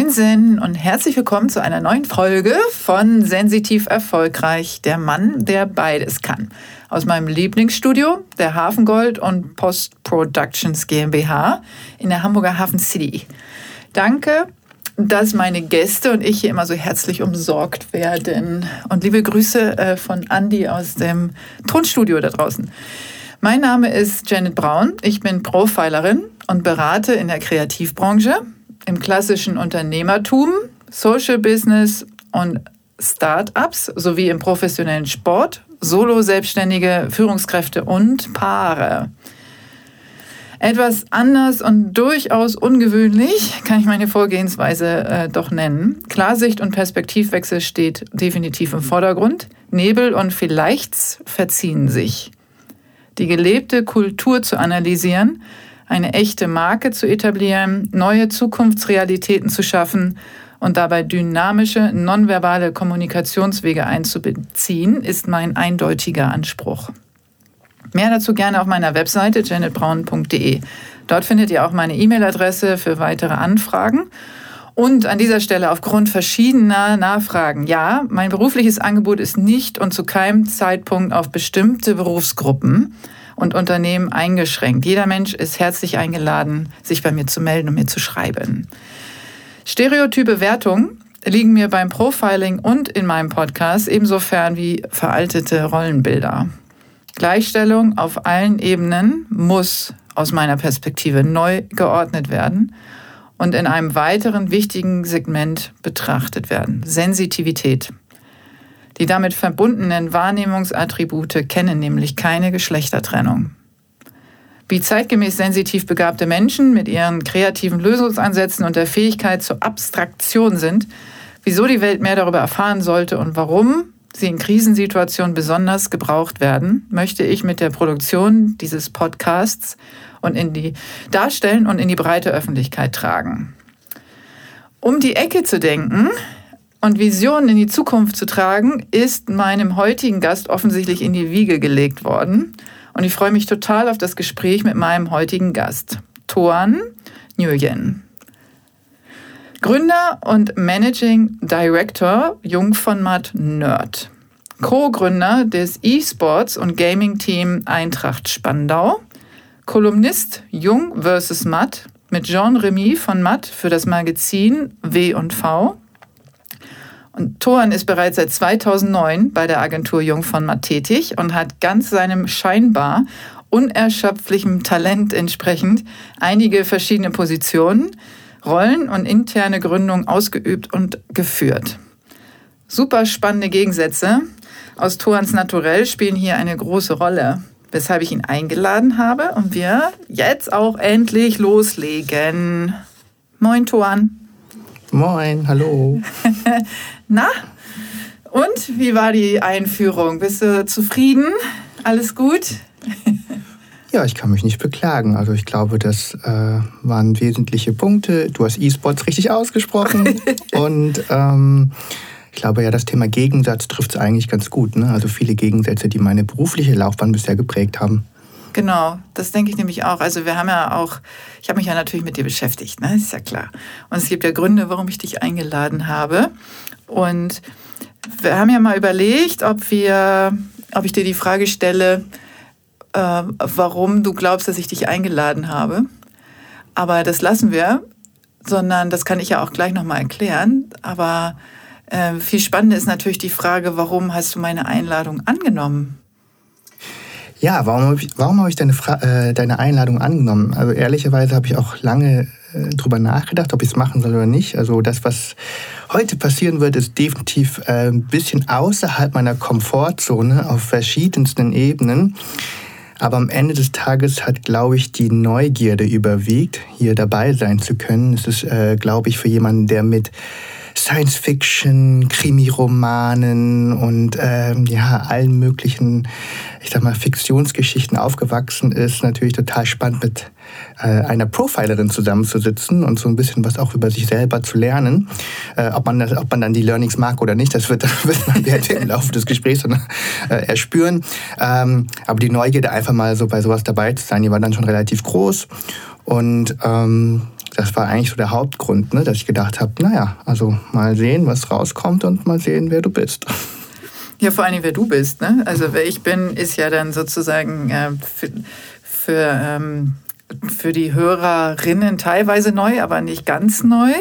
Moinsen und herzlich willkommen zu einer neuen Folge von Sensitiv Erfolgreich, der Mann, der beides kann. Aus meinem Lieblingsstudio, der Hafengold und Post Productions GmbH in der Hamburger Hafen City. Danke, dass meine Gäste und ich hier immer so herzlich umsorgt werden. Und liebe Grüße äh, von Andy aus dem Tonstudio da draußen. Mein Name ist Janet Braun. Ich bin Profilerin und berate in der Kreativbranche, im klassischen Unternehmertum, Social Business und Start-ups sowie im professionellen Sport, Solo-Selbstständige, Führungskräfte und Paare. Etwas anders und durchaus ungewöhnlich kann ich meine Vorgehensweise äh, doch nennen. Klarsicht und Perspektivwechsel steht definitiv im Vordergrund. Nebel und Vielleichts verziehen sich die gelebte Kultur zu analysieren, eine echte Marke zu etablieren, neue Zukunftsrealitäten zu schaffen und dabei dynamische, nonverbale Kommunikationswege einzubeziehen, ist mein eindeutiger Anspruch. Mehr dazu gerne auf meiner Webseite janetbraun.de. Dort findet ihr auch meine E-Mail-Adresse für weitere Anfragen und an dieser Stelle aufgrund verschiedener Nachfragen, ja, mein berufliches Angebot ist nicht und zu keinem Zeitpunkt auf bestimmte Berufsgruppen und Unternehmen eingeschränkt. Jeder Mensch ist herzlich eingeladen, sich bei mir zu melden und mir zu schreiben. Stereotype Wertung liegen mir beim Profiling und in meinem Podcast ebenso fern wie veraltete Rollenbilder. Gleichstellung auf allen Ebenen muss aus meiner Perspektive neu geordnet werden und in einem weiteren wichtigen Segment betrachtet werden. Sensitivität. Die damit verbundenen Wahrnehmungsattribute kennen nämlich keine Geschlechtertrennung. Wie zeitgemäß sensitiv begabte Menschen mit ihren kreativen Lösungsansätzen und der Fähigkeit zur Abstraktion sind, wieso die Welt mehr darüber erfahren sollte und warum sie in Krisensituationen besonders gebraucht werden, möchte ich mit der Produktion dieses Podcasts und in die darstellen und in die breite Öffentlichkeit tragen. Um die Ecke zu denken und Visionen in die Zukunft zu tragen, ist meinem heutigen Gast offensichtlich in die Wiege gelegt worden. Und ich freue mich total auf das Gespräch mit meinem heutigen Gast, Toan Nguyen. Gründer und Managing Director Jung von Matt Nerd. Co-Gründer des E-Sports und Gaming-Team Eintracht Spandau Kolumnist Jung vs. Matt mit Jean Remy von Matt für das Magazin W&V. Und Thoran ist bereits seit 2009 bei der Agentur Jung von Matt tätig und hat ganz seinem scheinbar unerschöpflichem Talent entsprechend einige verschiedene Positionen, Rollen und interne Gründungen ausgeübt und geführt. Super spannende Gegensätze aus Torans Naturell spielen hier eine große Rolle weshalb ich ihn eingeladen habe und wir jetzt auch endlich loslegen. Moin, Toan. Moin, hallo. Na, und wie war die Einführung? Bist du zufrieden? Alles gut? ja, ich kann mich nicht beklagen. Also ich glaube, das äh, waren wesentliche Punkte. Du hast E-Sports richtig ausgesprochen und ähm, ich glaube ja, das Thema Gegensatz trifft es eigentlich ganz gut. Ne? Also viele Gegensätze, die meine berufliche Laufbahn bisher geprägt haben. Genau, das denke ich nämlich auch. Also wir haben ja auch, ich habe mich ja natürlich mit dir beschäftigt, ne? ist ja klar. Und es gibt ja Gründe, warum ich dich eingeladen habe. Und wir haben ja mal überlegt, ob wir, ob ich dir die Frage stelle, äh, warum du glaubst, dass ich dich eingeladen habe. Aber das lassen wir, sondern das kann ich ja auch gleich nochmal erklären. Aber äh, viel spannender ist natürlich die Frage, warum hast du meine Einladung angenommen? Ja, warum, habe ich deine, äh, deine Einladung angenommen? Also ehrlicherweise habe ich auch lange drüber nachgedacht, ob ich es machen soll oder nicht. Also das, was heute passieren wird, ist definitiv äh, ein bisschen außerhalb meiner Komfortzone auf verschiedensten Ebenen. Aber am Ende des Tages hat, glaube ich, die Neugierde überwiegt, hier dabei sein zu können. Es ist, äh, glaube ich, für jemanden, der mit Science-Fiction, Krimiromanen und ähm, ja, allen möglichen, ich sag mal, Fiktionsgeschichten aufgewachsen ist, natürlich total spannend mit äh, einer Profilerin zusammenzusitzen und so ein bisschen was auch über sich selber zu lernen. Äh, ob, man das, ob man dann die Learnings mag oder nicht, das wird, wird man im Laufe des Gesprächs dann, äh, erspüren. Ähm, aber die Neugierde, einfach mal so bei sowas dabei zu sein, die war dann schon relativ groß. Und ähm, das war eigentlich so der Hauptgrund, ne, dass ich gedacht habe, naja, also mal sehen, was rauskommt und mal sehen, wer du bist. Ja, vor allem, wer du bist. Ne? Also wer ich bin, ist ja dann sozusagen äh, für, für, ähm, für die Hörerinnen teilweise neu, aber nicht ganz neu.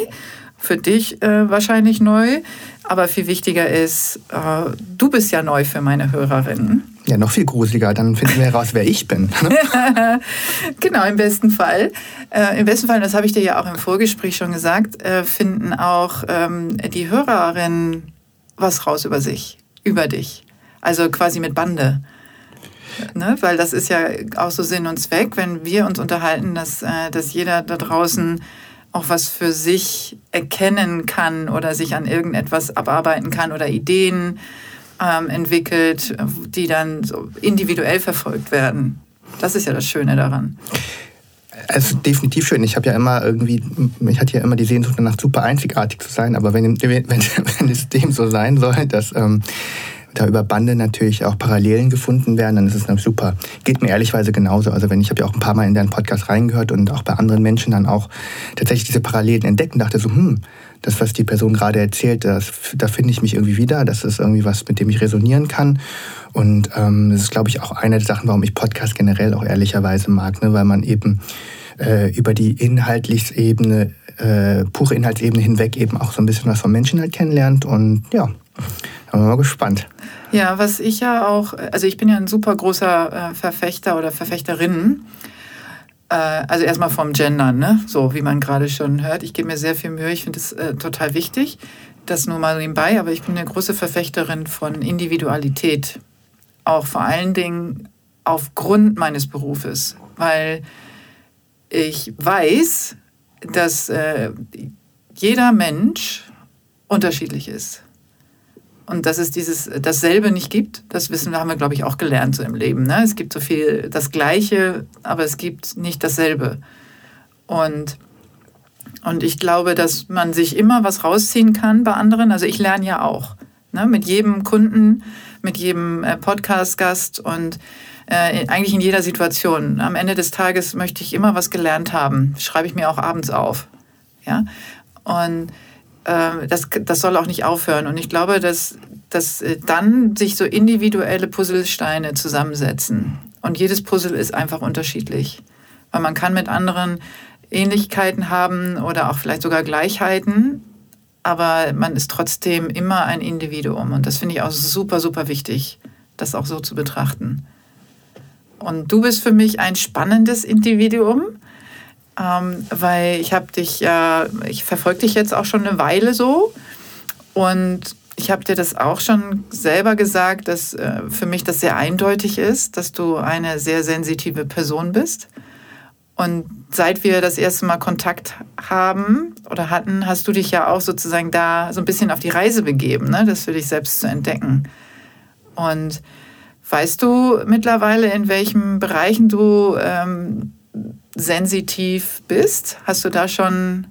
Für dich äh, wahrscheinlich neu. Aber viel wichtiger ist, äh, du bist ja neu für meine Hörerinnen. Ja, noch viel gruseliger. Dann finden wir heraus, wer ich bin. genau, im besten Fall. Äh, Im besten Fall, das habe ich dir ja auch im Vorgespräch schon gesagt, äh, finden auch ähm, die Hörerinnen was raus über sich, über dich. Also quasi mit Bande. Ne? Weil das ist ja auch so Sinn und Zweck, wenn wir uns unterhalten, dass, äh, dass jeder da draußen auch was für sich erkennen kann oder sich an irgendetwas abarbeiten kann oder Ideen ähm, entwickelt, die dann so individuell verfolgt werden. Das ist ja das Schöne daran. Es ist definitiv schön. Ich habe ja immer irgendwie, ich hatte ja immer die Sehnsucht danach, super einzigartig zu sein, aber wenn, wenn, wenn es dem so sein soll, dass ähm, da über Bande natürlich auch Parallelen gefunden werden, dann ist es natürlich super. Geht mir ehrlichweise genauso. Also wenn ich habe ja auch ein paar Mal in deinen Podcast reingehört und auch bei anderen Menschen dann auch tatsächlich diese Parallelen entdeckt und dachte so, hm, das, was die Person gerade erzählt, das, da finde ich mich irgendwie wieder. Das ist irgendwie was, mit dem ich resonieren kann. Und ähm, das ist, glaube ich, auch eine der Sachen, warum ich Podcast generell auch ehrlicherweise mag, ne? weil man eben äh, über die Inhaltlichsebene, äh, pure Inhaltsebene hinweg eben auch so ein bisschen was von Menschen halt kennenlernt. Und ja, da bin mal gespannt. Ja, was ich ja auch, also ich bin ja ein super großer äh, Verfechter oder Verfechterin äh, also erstmal vom Gendern, ne? so wie man gerade schon hört. Ich gebe mir sehr viel Mühe, ich finde es äh, total wichtig. Das nur mal nebenbei, aber ich bin eine große Verfechterin von Individualität. Auch vor allen Dingen aufgrund meines Berufes, weil ich weiß, dass äh, jeder Mensch unterschiedlich ist. Und dass es dieses dasselbe nicht gibt, das wissen wir, haben wir, glaube ich, auch gelernt so im Leben. Ne? Es gibt so viel das Gleiche, aber es gibt nicht dasselbe. Und, und ich glaube, dass man sich immer was rausziehen kann bei anderen. Also ich lerne ja auch. Ne? Mit jedem Kunden, mit jedem äh, Podcast-Gast und äh, eigentlich in jeder Situation. Am Ende des Tages möchte ich immer was gelernt haben. Schreibe ich mir auch abends auf. Ja? Und das, das soll auch nicht aufhören. Und ich glaube, dass, dass äh, dann sich so individuelle Puzzlesteine zusammensetzen. Und jedes Puzzle ist einfach unterschiedlich. Weil man kann mit anderen Ähnlichkeiten haben oder auch vielleicht sogar Gleichheiten, aber man ist trotzdem immer ein Individuum. Und das finde ich auch super, super wichtig, das auch so zu betrachten. Und du bist für mich ein spannendes Individuum, ähm, weil ich habe dich ja, ich verfolge dich jetzt auch schon eine Weile so und ich habe dir das auch schon selber gesagt, dass äh, für mich das sehr eindeutig ist, dass du eine sehr sensitive Person bist. Und seit wir das erste Mal Kontakt haben oder hatten, hast du dich ja auch sozusagen da so ein bisschen auf die Reise begeben, ne? das für dich selbst zu entdecken. Und weißt du mittlerweile, in welchen Bereichen du ähm, sensitiv bist? Hast du da schon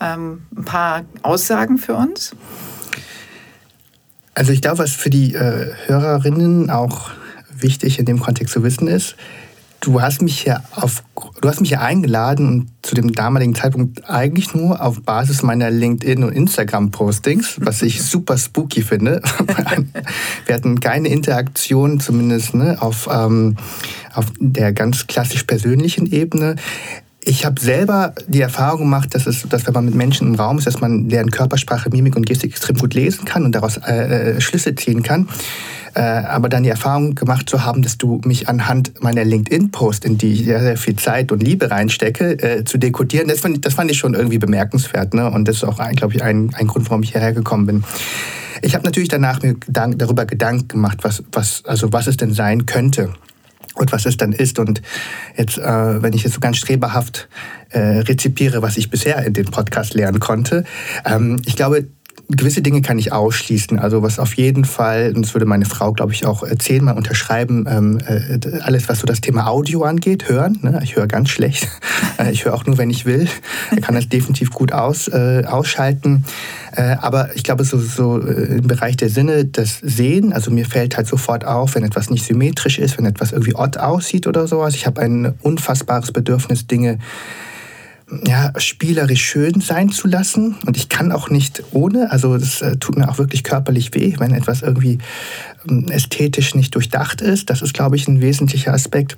ähm, ein paar Aussagen für uns? Also ich glaube, was für die äh, Hörerinnen auch wichtig in dem Kontext zu wissen ist, du hast mich ja auf, du hast mich ja eingeladen und zu dem damaligen Zeitpunkt eigentlich nur auf Basis meiner LinkedIn und Instagram Postings, was ich super spooky finde. Wir hatten keine Interaktion, zumindest ne, auf ähm, auf der ganz klassisch persönlichen Ebene. Ich habe selber die Erfahrung gemacht, dass, es, dass wenn man mit Menschen im Raum ist, dass man deren Körpersprache, Mimik und Gestik extrem gut lesen kann und daraus äh, äh Schlüsse ziehen kann. Äh, aber dann die Erfahrung gemacht zu haben, dass du mich anhand meiner LinkedIn-Post, in die ich sehr, sehr viel Zeit und Liebe reinstecke, äh, zu dekodieren, das fand, das fand ich schon irgendwie bemerkenswert. Ne? Und das ist auch, glaube ich, ein, ein Grund, warum ich hierher gekommen bin. Ich habe natürlich danach mir darüber Gedanken gemacht, was, was, also was es denn sein könnte und was es dann ist. Und jetzt, äh, wenn ich jetzt so ganz streberhaft äh, rezipiere, was ich bisher in den Podcast lernen konnte, ähm, ich glaube, gewisse Dinge kann ich ausschließen. Also was auf jeden Fall, und das würde meine Frau, glaube ich, auch zehnmal unterschreiben, ähm, äh, alles, was so das Thema Audio angeht, hören. Ne? Ich höre ganz schlecht. Äh, ich höre auch nur, wenn ich will. Ich kann das definitiv gut aus, äh, ausschalten. Äh, aber ich glaube, so, so äh, im Bereich der Sinne, das Sehen, also mir fällt halt sofort auf, wenn etwas nicht symmetrisch ist, wenn etwas irgendwie odd aussieht oder sowas. Ich habe ein unfassbares Bedürfnis, Dinge ja, spielerisch schön sein zu lassen. Und ich kann auch nicht ohne. Also das äh, tut mir auch wirklich körperlich weh, wenn etwas irgendwie ähm, ästhetisch nicht durchdacht ist. Das ist, glaube ich, ein wesentlicher Aspekt.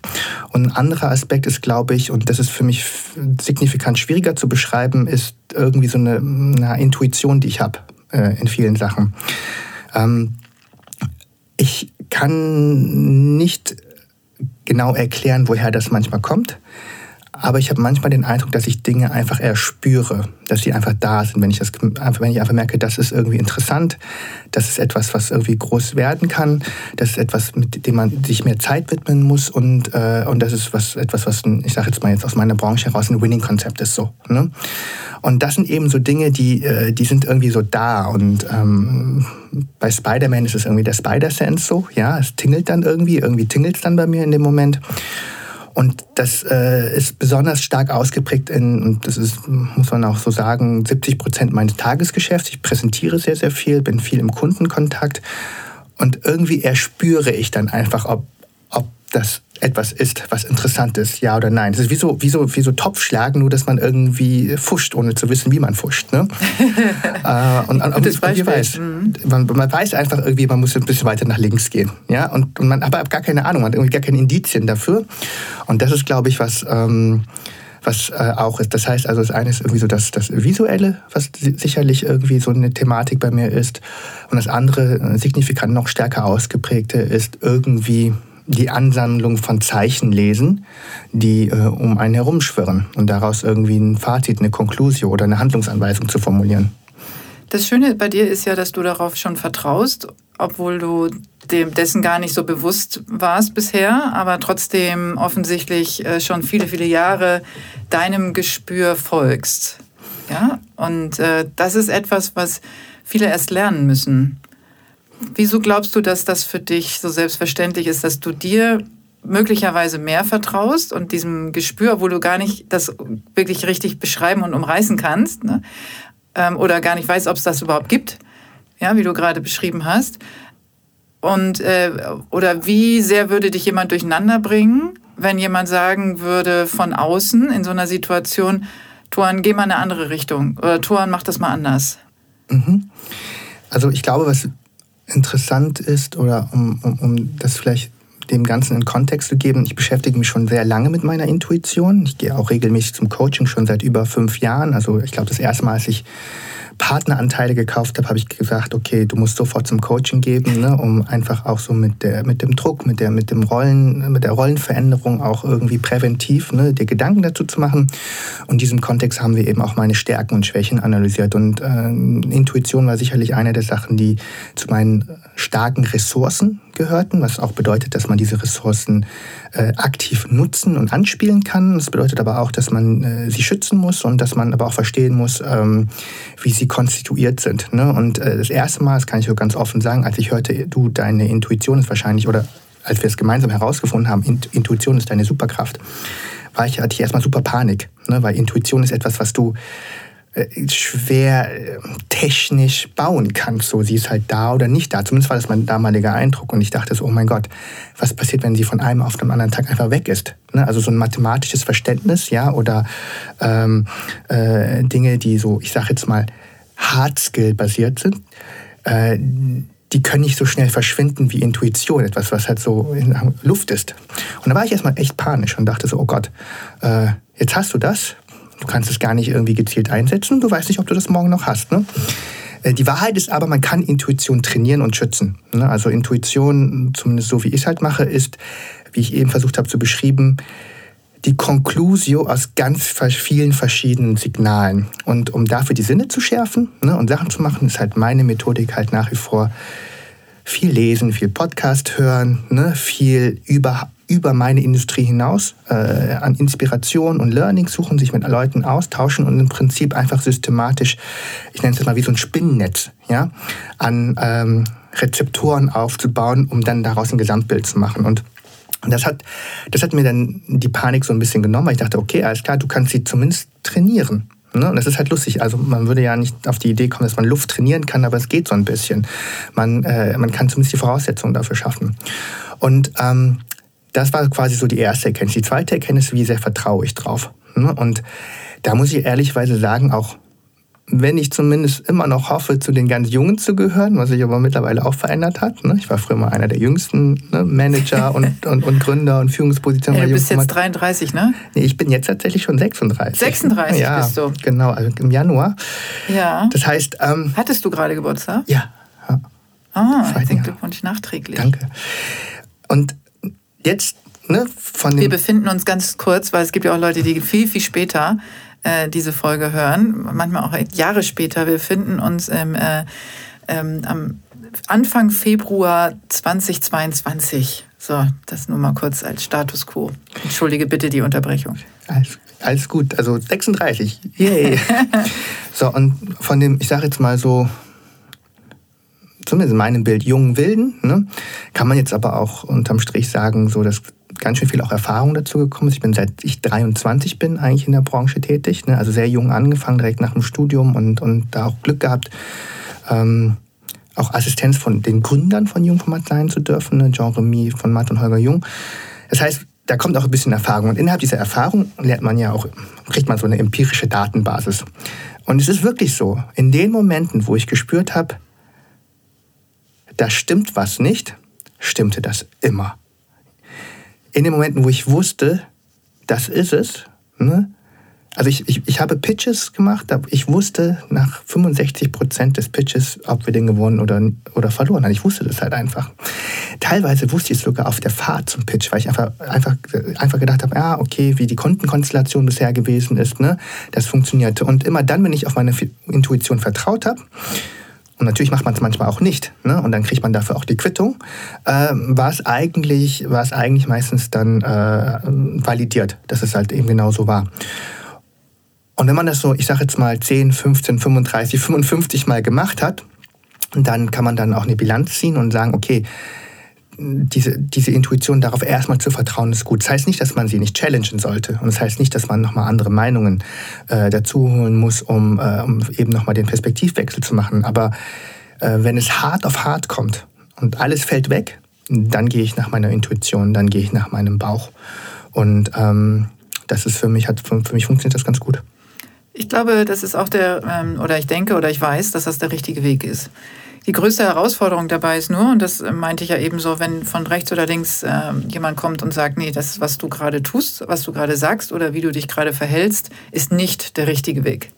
Und ein anderer Aspekt ist, glaube ich, und das ist für mich signifikant schwieriger zu beschreiben, ist irgendwie so eine, eine Intuition, die ich habe äh, in vielen Sachen. Ähm, ich kann nicht genau erklären, woher das manchmal kommt. Aber ich habe manchmal den Eindruck, dass ich Dinge einfach erspüre, dass sie einfach da sind. Wenn ich, das, wenn ich einfach merke, das ist irgendwie interessant, das ist etwas, was irgendwie groß werden kann, das ist etwas, mit dem man sich mehr Zeit widmen muss und, äh, und das ist was, etwas, was, ein, ich sage jetzt mal jetzt aus meiner Branche heraus, ein Winning-Konzept ist so. Ne? Und das sind eben so Dinge, die, äh, die sind irgendwie so da und ähm, bei Spider-Man ist es irgendwie der Spider-Sense so, ja, es tingelt dann irgendwie, irgendwie tingelt es dann bei mir in dem Moment. Und das äh, ist besonders stark ausgeprägt in, und das ist, muss man auch so sagen, 70 Prozent meines Tagesgeschäfts. Ich präsentiere sehr, sehr viel, bin viel im Kundenkontakt. Und irgendwie erspüre ich dann einfach, ob, ob das etwas ist, was interessant ist, ja oder nein. Das ist wie so, wie so, wie so Topfschlagen, nur dass man irgendwie fuscht, ohne zu wissen, wie man fuscht. Ne? äh, und, und, und, weiß, mhm. man, man, weiß einfach irgendwie, man muss ein bisschen weiter nach links gehen. Ja? Und, und man hat aber gar keine Ahnung, man hat irgendwie gar keine Indizien dafür. Und das ist, glaube ich, was... Ähm, was äh, auch ist. Das heißt also, das eine ist irgendwie so das, das Visuelle, was sicherlich irgendwie so eine Thematik bei mir ist. Und das andere, äh, signifikant noch stärker ausgeprägte, ist irgendwie die Ansammlung von Zeichen lesen, die äh, um einen herumschwirren und daraus irgendwie ein Fazit, eine Konklusion oder eine Handlungsanweisung zu formulieren. Das Schöne bei dir ist ja, dass du darauf schon vertraust, obwohl du dem dessen gar nicht so bewusst warst bisher, aber trotzdem offensichtlich äh, schon viele, viele Jahre deinem Gespür folgst. Ja, und äh, das ist etwas, was viele erst lernen müssen. Wieso glaubst du, dass das für dich so selbstverständlich ist, dass du dir möglicherweise mehr vertraust und diesem Gespür, wo du gar nicht das wirklich richtig beschreiben und umreißen kannst ne? ähm, oder gar nicht weißt, ob es das überhaupt gibt, ja, wie du gerade beschrieben hast. Und äh, oder wie sehr würde dich jemand durcheinander bringen, wenn jemand sagen würde von außen in so einer Situation, Tuan, geh mal in eine andere Richtung oder Tuan, mach das mal anders. Mhm. Also ich glaube, was interessant ist oder um, um, um das vielleicht dem Ganzen einen Kontext zu geben, ich beschäftige mich schon sehr lange mit meiner Intuition. Ich gehe auch regelmäßig zum Coaching schon seit über fünf Jahren. Also ich glaube, das erste Mal, als ich Partneranteile gekauft habe, habe ich gesagt, okay, du musst sofort zum Coaching geben, ne, um einfach auch so mit, der, mit dem Druck, mit der, mit dem Rollen, mit der Rollenveränderung auch irgendwie präventiv ne, dir Gedanken dazu zu machen. Und in diesem Kontext haben wir eben auch meine Stärken und Schwächen analysiert. Und äh, Intuition war sicherlich eine der Sachen, die zu meinen starken Ressourcen gehörten, was auch bedeutet, dass man diese Ressourcen äh, aktiv nutzen und anspielen kann. Das bedeutet aber auch, dass man äh, sie schützen muss und dass man aber auch verstehen muss, ähm, wie sie konstituiert sind. Ne? Und äh, das erste Mal, das kann ich so ganz offen sagen, als ich hörte, du, deine Intuition ist wahrscheinlich, oder als wir es gemeinsam herausgefunden haben, Intuition ist deine Superkraft, war ich, hatte ich erstmal super Panik, ne? weil Intuition ist etwas, was du schwer äh, technisch bauen kannst. So, sie ist halt da oder nicht da. Zumindest war das mein damaliger Eindruck. Und ich dachte so, oh mein Gott, was passiert, wenn sie von einem auf den anderen Tag einfach weg ist? Ne? Also so ein mathematisches Verständnis, ja, oder ähm, äh, Dinge, die so, ich sag jetzt mal, Hard-Skill-basiert sind. Äh, die können nicht so schnell verschwinden wie Intuition, etwas, was halt so in Luft ist. Und da war ich erstmal echt panisch und dachte so, oh Gott, äh, jetzt hast du das, Du kannst es gar nicht irgendwie gezielt einsetzen. Du weißt nicht, ob du das morgen noch hast. Ne? Äh, die Wahrheit ist aber, man kann Intuition trainieren und schützen. Ne? Also Intuition, zumindest so wie ich es halt mache, ist, wie ich eben versucht habe zu beschreiben, die Conclusio aus ganz vielen verschiedenen Signalen. Und um dafür die Sinne zu schärfen ne, und Sachen zu machen, ist halt meine Methodik halt nach wie vor viel lesen, viel Podcast hören, ne, viel über über meine Industrie hinaus äh, an Inspiration und Learning suchen, sich mit Leuten austauschen und im Prinzip einfach systematisch, ich nenne es mal wie so ein Spinnennetz, ja, an ähm, Rezeptoren aufzubauen, um dann daraus ein Gesamtbild zu machen. Und das hat, das hat mir dann die Panik so ein bisschen genommen, weil ich dachte, okay, alles klar, du kannst sie zumindest trainieren. Ne? Und das ist halt lustig. Also man würde ja nicht auf die Idee kommen, dass man Luft trainieren kann, aber es geht so ein bisschen. Man, äh, man kann zumindest die Voraussetzungen dafür schaffen. Und ähm, das war quasi so die erste Erkenntnis. Die zweite Erkenntnis, wie sehr vertraue ich drauf. Ne? Und da muss ich ehrlichweise sagen, auch wenn ich zumindest immer noch hoffe, zu den ganz Jungen zu gehören, was sich aber mittlerweile auch verändert hat. Ne? Ich war früher mal einer der jüngsten ne? Manager und, und, und, Gründer und Führungspositionen. Ja, du bist jetzt 33, ne? Nee, ich bin jetzt tatsächlich schon 36. 36 ja, bist du? Genau, also im Januar. Ja. Das heißt... Ähm, Hattest du gerade Geburtstag? Ja. ja. Ah, herzlichen Glückwunsch nachträglich. Danke. Und jetzt ne, von. Wir befinden uns ganz kurz, weil es gibt ja auch Leute, die viel, viel später äh, diese Folge hören, manchmal auch Jahre später. Wir befinden uns im, äh, ähm, am Anfang Februar 2022. So, das nur mal kurz als Status quo. Entschuldige bitte die Unterbrechung. Alles, alles gut, also 36. Yay. so, und von dem, ich sage jetzt mal so, zumindest in meinem Bild, jungen Wilden, ne, kann man jetzt aber auch unterm Strich sagen, so, dass ganz schön viel auch Erfahrung dazu gekommen ist. Ich bin seit ich 23 bin eigentlich in der Branche tätig, ne? also sehr jung angefangen, direkt nach dem Studium und, und da auch Glück gehabt, ähm, auch Assistenz von den Gründern von Jungformat sein zu dürfen, ne? Jean Remy von Matt und Holger Jung. Das heißt, da kommt auch ein bisschen Erfahrung und innerhalb dieser Erfahrung lernt man ja auch, kriegt man so eine empirische Datenbasis. Und es ist wirklich so, in den Momenten, wo ich gespürt habe, da stimmt was nicht, stimmte das immer in den Momenten, wo ich wusste, das ist es, ne? also ich, ich, ich habe Pitches gemacht, ich wusste nach 65 Prozent des Pitches, ob wir den gewonnen oder, oder verloren haben. Ich wusste das halt einfach. Teilweise wusste ich es sogar auf der Fahrt zum Pitch, weil ich einfach, einfach, einfach gedacht habe, ja, okay, wie die Kontenkonstellation bisher gewesen ist, ne? das funktionierte. Und immer dann, wenn ich auf meine Intuition vertraut habe, und natürlich macht man es manchmal auch nicht, ne? und dann kriegt man dafür auch die Quittung, äh, war es eigentlich, eigentlich meistens dann äh, validiert, dass es halt eben genau so war. Und wenn man das so, ich sage jetzt mal 10, 15, 35, 55 Mal gemacht hat, dann kann man dann auch eine Bilanz ziehen und sagen, okay, diese, diese Intuition darauf erstmal zu vertrauen, ist gut. Das heißt nicht, dass man sie nicht challengen sollte. Und das heißt nicht, dass man nochmal andere Meinungen äh, dazu holen muss, um, äh, um eben nochmal den Perspektivwechsel zu machen. Aber äh, wenn es hart auf hart kommt und alles fällt weg, dann gehe ich nach meiner Intuition, dann gehe ich nach meinem Bauch. Und ähm, das ist für mich, hat, für, für mich funktioniert das ganz gut. Ich glaube, das ist auch der, ähm, oder ich denke oder ich weiß, dass das der richtige Weg ist. Die größte Herausforderung dabei ist nur, und das meinte ich ja eben so, wenn von rechts oder links äh, jemand kommt und sagt, nee, das, was du gerade tust, was du gerade sagst oder wie du dich gerade verhältst, ist nicht der richtige Weg.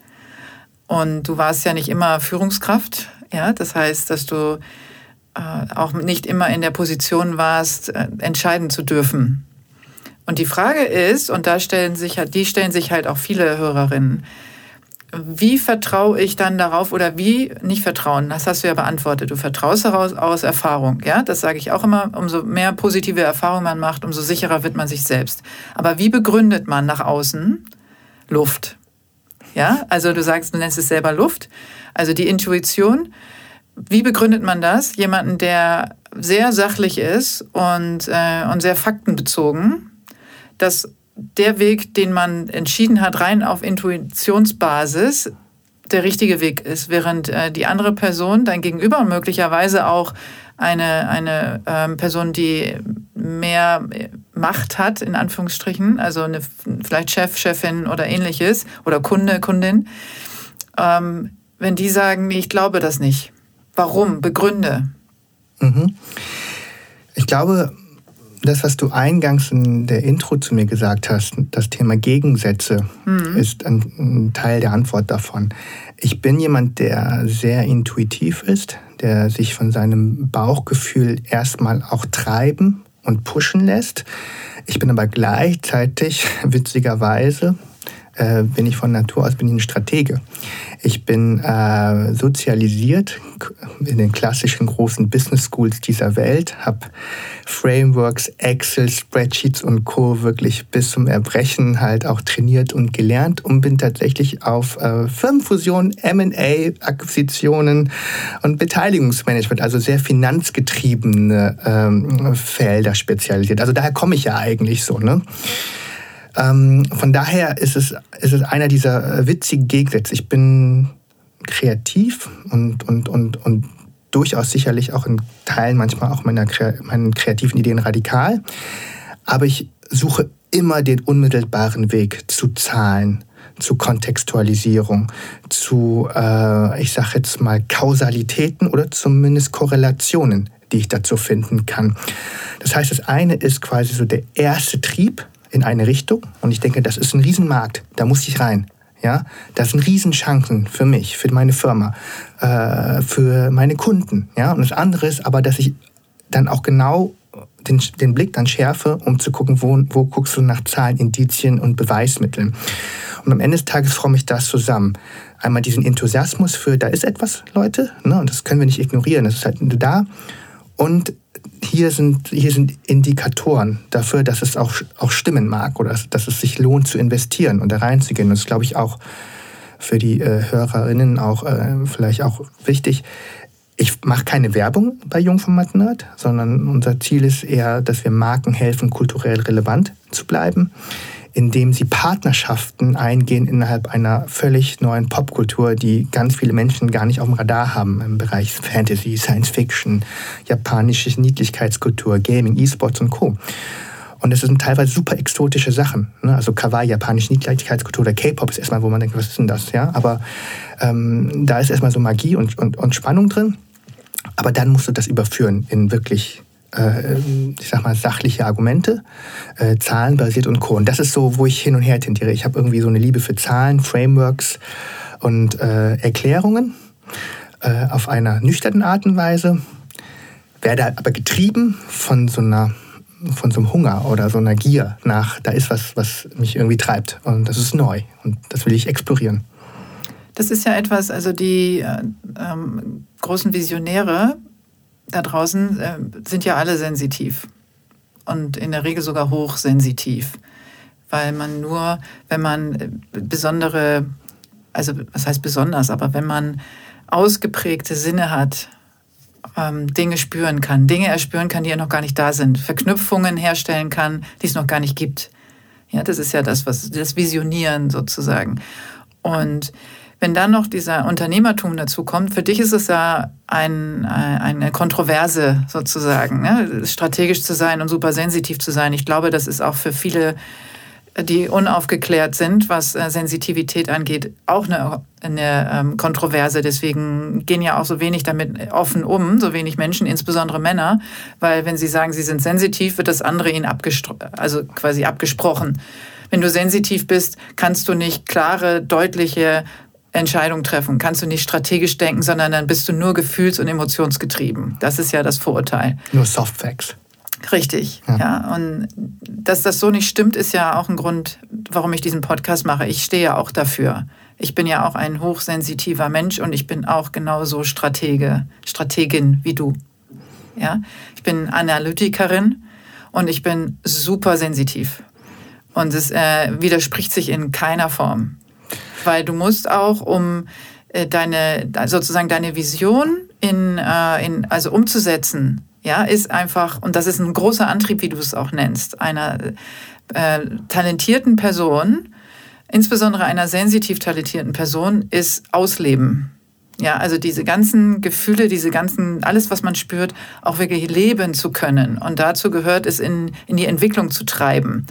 Und du warst ja nicht immer Führungskraft, ja, das heißt, dass du äh, auch nicht immer in der Position warst, äh, entscheiden zu dürfen. Und die Frage ist, und da stellen sich halt, die stellen sich halt auch viele Hörerinnen, wie vertraue ich dann darauf oder wie nicht vertrauen? Das hast du ja beantwortet. Du vertraust daraus aus Erfahrung. Ja, das sage ich auch immer. Umso mehr positive Erfahrungen man macht, umso sicherer wird man sich selbst. Aber wie begründet man nach außen Luft? Ja, also du sagst, du nennst es selber Luft. Also die Intuition. Wie begründet man das? Jemanden, der sehr sachlich ist und, äh, und sehr faktenbezogen, das der Weg, den man entschieden hat, rein auf Intuitionsbasis, der richtige Weg ist, während äh, die andere Person, dein Gegenüber und möglicherweise auch eine, eine ähm, Person, die mehr Macht hat, in Anführungsstrichen, also eine, vielleicht Chef, Chefin oder ähnliches oder Kunde, Kundin, ähm, wenn die sagen, ich glaube das nicht. Warum? Begründe. Mhm. Ich glaube, das, was du eingangs in der Intro zu mir gesagt hast, das Thema Gegensätze, mhm. ist ein, ein, Teil der Antwort davon. Ich bin jemand, der sehr intuitiv ist, der sich von seinem Bauchgefühl erstmal auch treiben und pushen lässt. Ich bin aber gleichzeitig, witzigerweise, äh, bin ich von Natur aus bin ich ein Stratege. Ich bin äh, sozialisiert in den klassischen großen Business Schools dieser Welt, habe Frameworks, Excel, Spreadsheets und Co. wirklich bis zum Erbrechen halt auch trainiert und gelernt und bin tatsächlich auf äh, Firmenfusion, M&A, Akquisitionen und Beteiligungsmanagement, also sehr finanzgetriebene ähm, Felder spezialisiert. Also daher komme ich ja eigentlich so. Ne? Ähm, von daher ist es, ist es einer dieser äh, witzigen Gegensätze. Ich bin kreativ und, und, und, und durchaus sicherlich auch in Teilen manchmal auch meiner, meinen kreativen Ideen radikal. Aber ich suche immer den unmittelbaren Weg zu Zahlen, zu Kontextualisierung, zu, äh, ich sage jetzt mal, Kausalitäten oder zumindest Korrelationen, die ich dazu finden kann. Das heißt, das eine ist quasi so der erste Trieb in eine Richtung und ich denke, das ist ein Riesenmarkt, da muss ich rein. Ja, das sind Riesenchancen für mich, für meine Firma, äh, für meine Kunden. Ja, und das andere ist aber, dass ich dann auch genau den, den Blick dann schärfe, um zu gucken, wo, wo guckst du nach Zahlen, Indizien und Beweismitteln. Und am Ende des Tages forme ich das zusammen. Einmal diesen Enthusiasmus für, da ist etwas, Leute, ne, und das können wir nicht ignorieren, das ist halt da. Und hier sind, hier sind Indikatoren dafür, dass es auch, auch stimmen mag oder dass, dass es sich lohnt zu investieren und da reinzugehen. Das ist, glaube ich, auch für die äh, Hörerinnen auch äh, vielleicht auch wichtig. Ich mache keine Werbung bei Jungformat Nerd, sondern unser Ziel ist eher, dass wir Marken helfen, kulturell relevant zu bleiben indem sie Partnerschaften eingehen innerhalb einer völlig neuen Popkultur, die ganz viele Menschen gar nicht auf dem Radar haben im Bereich Fantasy, Science Fiction, japanische Niedlichkeitskultur, Gaming, E-Sports und Co. Und es sind teilweise super exotische Sachen. Ne? Also Kawaii, japanische Niedlichkeitskultur oder K-Pop ist erstmal, wo man denkt, was ist denn das? Ja? Aber ähm, da ist erstmal so Magie und, und, und Spannung drin. Aber dann musst du das überführen in wirklich ich sag mal, sachliche Argumente, äh, zahlenbasiert und Co. Und das ist so, wo ich hin und her tendiere. Ich habe irgendwie so eine Liebe für Zahlen, Frameworks und äh, Erklärungen äh, auf einer nüchternen Art und Weise, werde aber getrieben von so einer von so einem Hunger oder so einer Gier nach, da ist was, was mich irgendwie treibt. Und das ist neu. Und das will ich explorieren. Das ist ja etwas, also die äh, ähm, großen Visionäre da draußen äh, sind ja alle sensitiv und in der Regel sogar hochsensitiv, weil man nur, wenn man äh, besondere, also was heißt besonders, aber wenn man ausgeprägte Sinne hat, ähm, Dinge spüren kann, Dinge erspüren kann, die ja noch gar nicht da sind, Verknüpfungen herstellen kann, die es noch gar nicht gibt. Ja, das ist ja das, was das Visionieren sozusagen. Und wenn dann noch dieser Unternehmertum dazu kommt, für dich ist es ja ein, eine Kontroverse sozusagen, ne? strategisch zu sein und super sensitiv zu sein. Ich glaube, das ist auch für viele, die unaufgeklärt sind, was äh, Sensitivität angeht, auch eine, eine ähm, Kontroverse. Deswegen gehen ja auch so wenig damit offen um, so wenig Menschen, insbesondere Männer, weil wenn sie sagen, sie sind sensitiv, wird das andere ihnen also quasi abgesprochen. Wenn du sensitiv bist, kannst du nicht klare, deutliche Entscheidung treffen. Kannst du nicht strategisch denken, sondern dann bist du nur gefühls- und emotionsgetrieben. Das ist ja das Vorurteil. Nur Soft Facts. Richtig, ja. ja. Und dass das so nicht stimmt, ist ja auch ein Grund, warum ich diesen Podcast mache. Ich stehe ja auch dafür. Ich bin ja auch ein hochsensitiver Mensch und ich bin auch genauso Stratege, Strategin wie du. Ja, ich bin Analytikerin und ich bin super sensitiv. Und es äh, widerspricht sich in keiner Form weil du musst auch, um äh, deine, sozusagen deine Vision in, äh, in, also umzusetzen, ja, ist einfach, und das ist ein großer Antrieb, wie du es auch nennst, einer äh, talentierten Person, insbesondere einer sensitiv talentierten Person, ist Ausleben. Ja, also diese ganzen Gefühle, diese ganzen, alles, was man spürt, auch wirklich leben zu können. Und dazu gehört es, in, in die Entwicklung zu treiben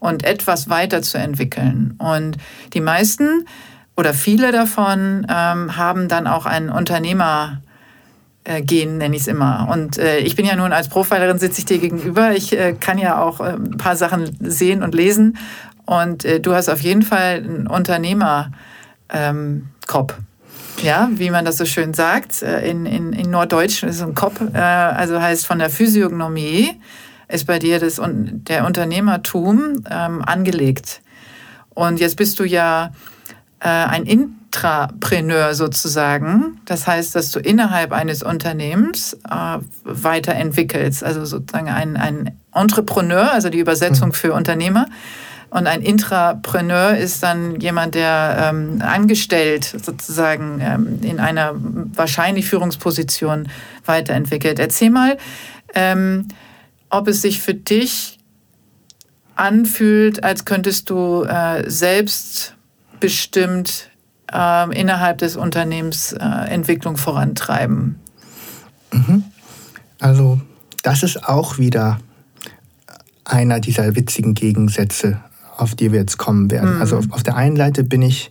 und etwas weiterzuentwickeln. Und die meisten oder viele davon ähm, haben dann auch ein Unternehmer äh, gehen, nenne ich es immer. Und äh, ich bin ja nun als Profilerin, sitze ich dir gegenüber. Ich äh, kann ja auch äh, ein paar Sachen sehen und lesen. Und äh, du hast auf jeden Fall einen Unternehmerkopf. Ähm, ja, wie man das so schön sagt. Äh, in, in, in Norddeutsch ist ein Kopf, also heißt von der Physiognomie ist bei dir das, der Unternehmertum ähm, angelegt. Und jetzt bist du ja äh, ein Intrapreneur sozusagen. Das heißt, dass du innerhalb eines Unternehmens äh, weiterentwickelst. Also sozusagen ein, ein Entrepreneur, also die Übersetzung mhm. für Unternehmer. Und ein Intrapreneur ist dann jemand, der ähm, angestellt sozusagen ähm, in einer wahrscheinlich Führungsposition weiterentwickelt. Erzähl mal, ähm, ob es sich für dich anfühlt, als könntest du äh, selbstbestimmt äh, innerhalb des Unternehmens äh, Entwicklung vorantreiben. Mhm. Also das ist auch wieder einer dieser witzigen Gegensätze auf die wir jetzt kommen werden. Mhm. Also auf, auf der einen Seite bin ich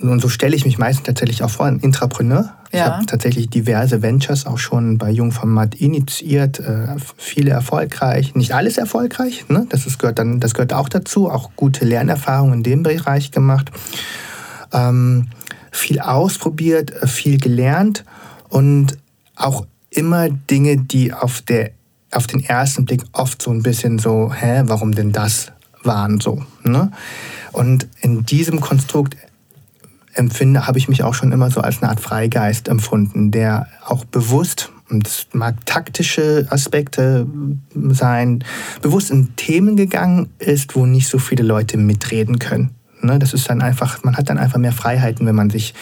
und so stelle ich mich meistens tatsächlich auch vor, ein Intrapreneur. Ja. Ich habe tatsächlich diverse Ventures auch schon bei Jungformat initiiert, äh, viele erfolgreich, nicht alles erfolgreich, ne? das, ist, gehört dann, das gehört auch dazu, auch gute Lernerfahrungen in dem Bereich gemacht, ähm, viel ausprobiert, äh, viel gelernt und auch immer Dinge, die auf, der, auf den ersten Blick oft so ein bisschen so, hä, warum denn das waren so. Ne? Und in diesem Konstrukt empfinde, habe ich mich auch schon immer so als eine Art Freigeist empfunden, der auch bewusst, und es mag taktische Aspekte sein, bewusst in Themen gegangen ist, wo nicht so viele Leute mitreden können. Ne, das ist dann einfach, man hat dann einfach mehr Freiheiten, wenn man sich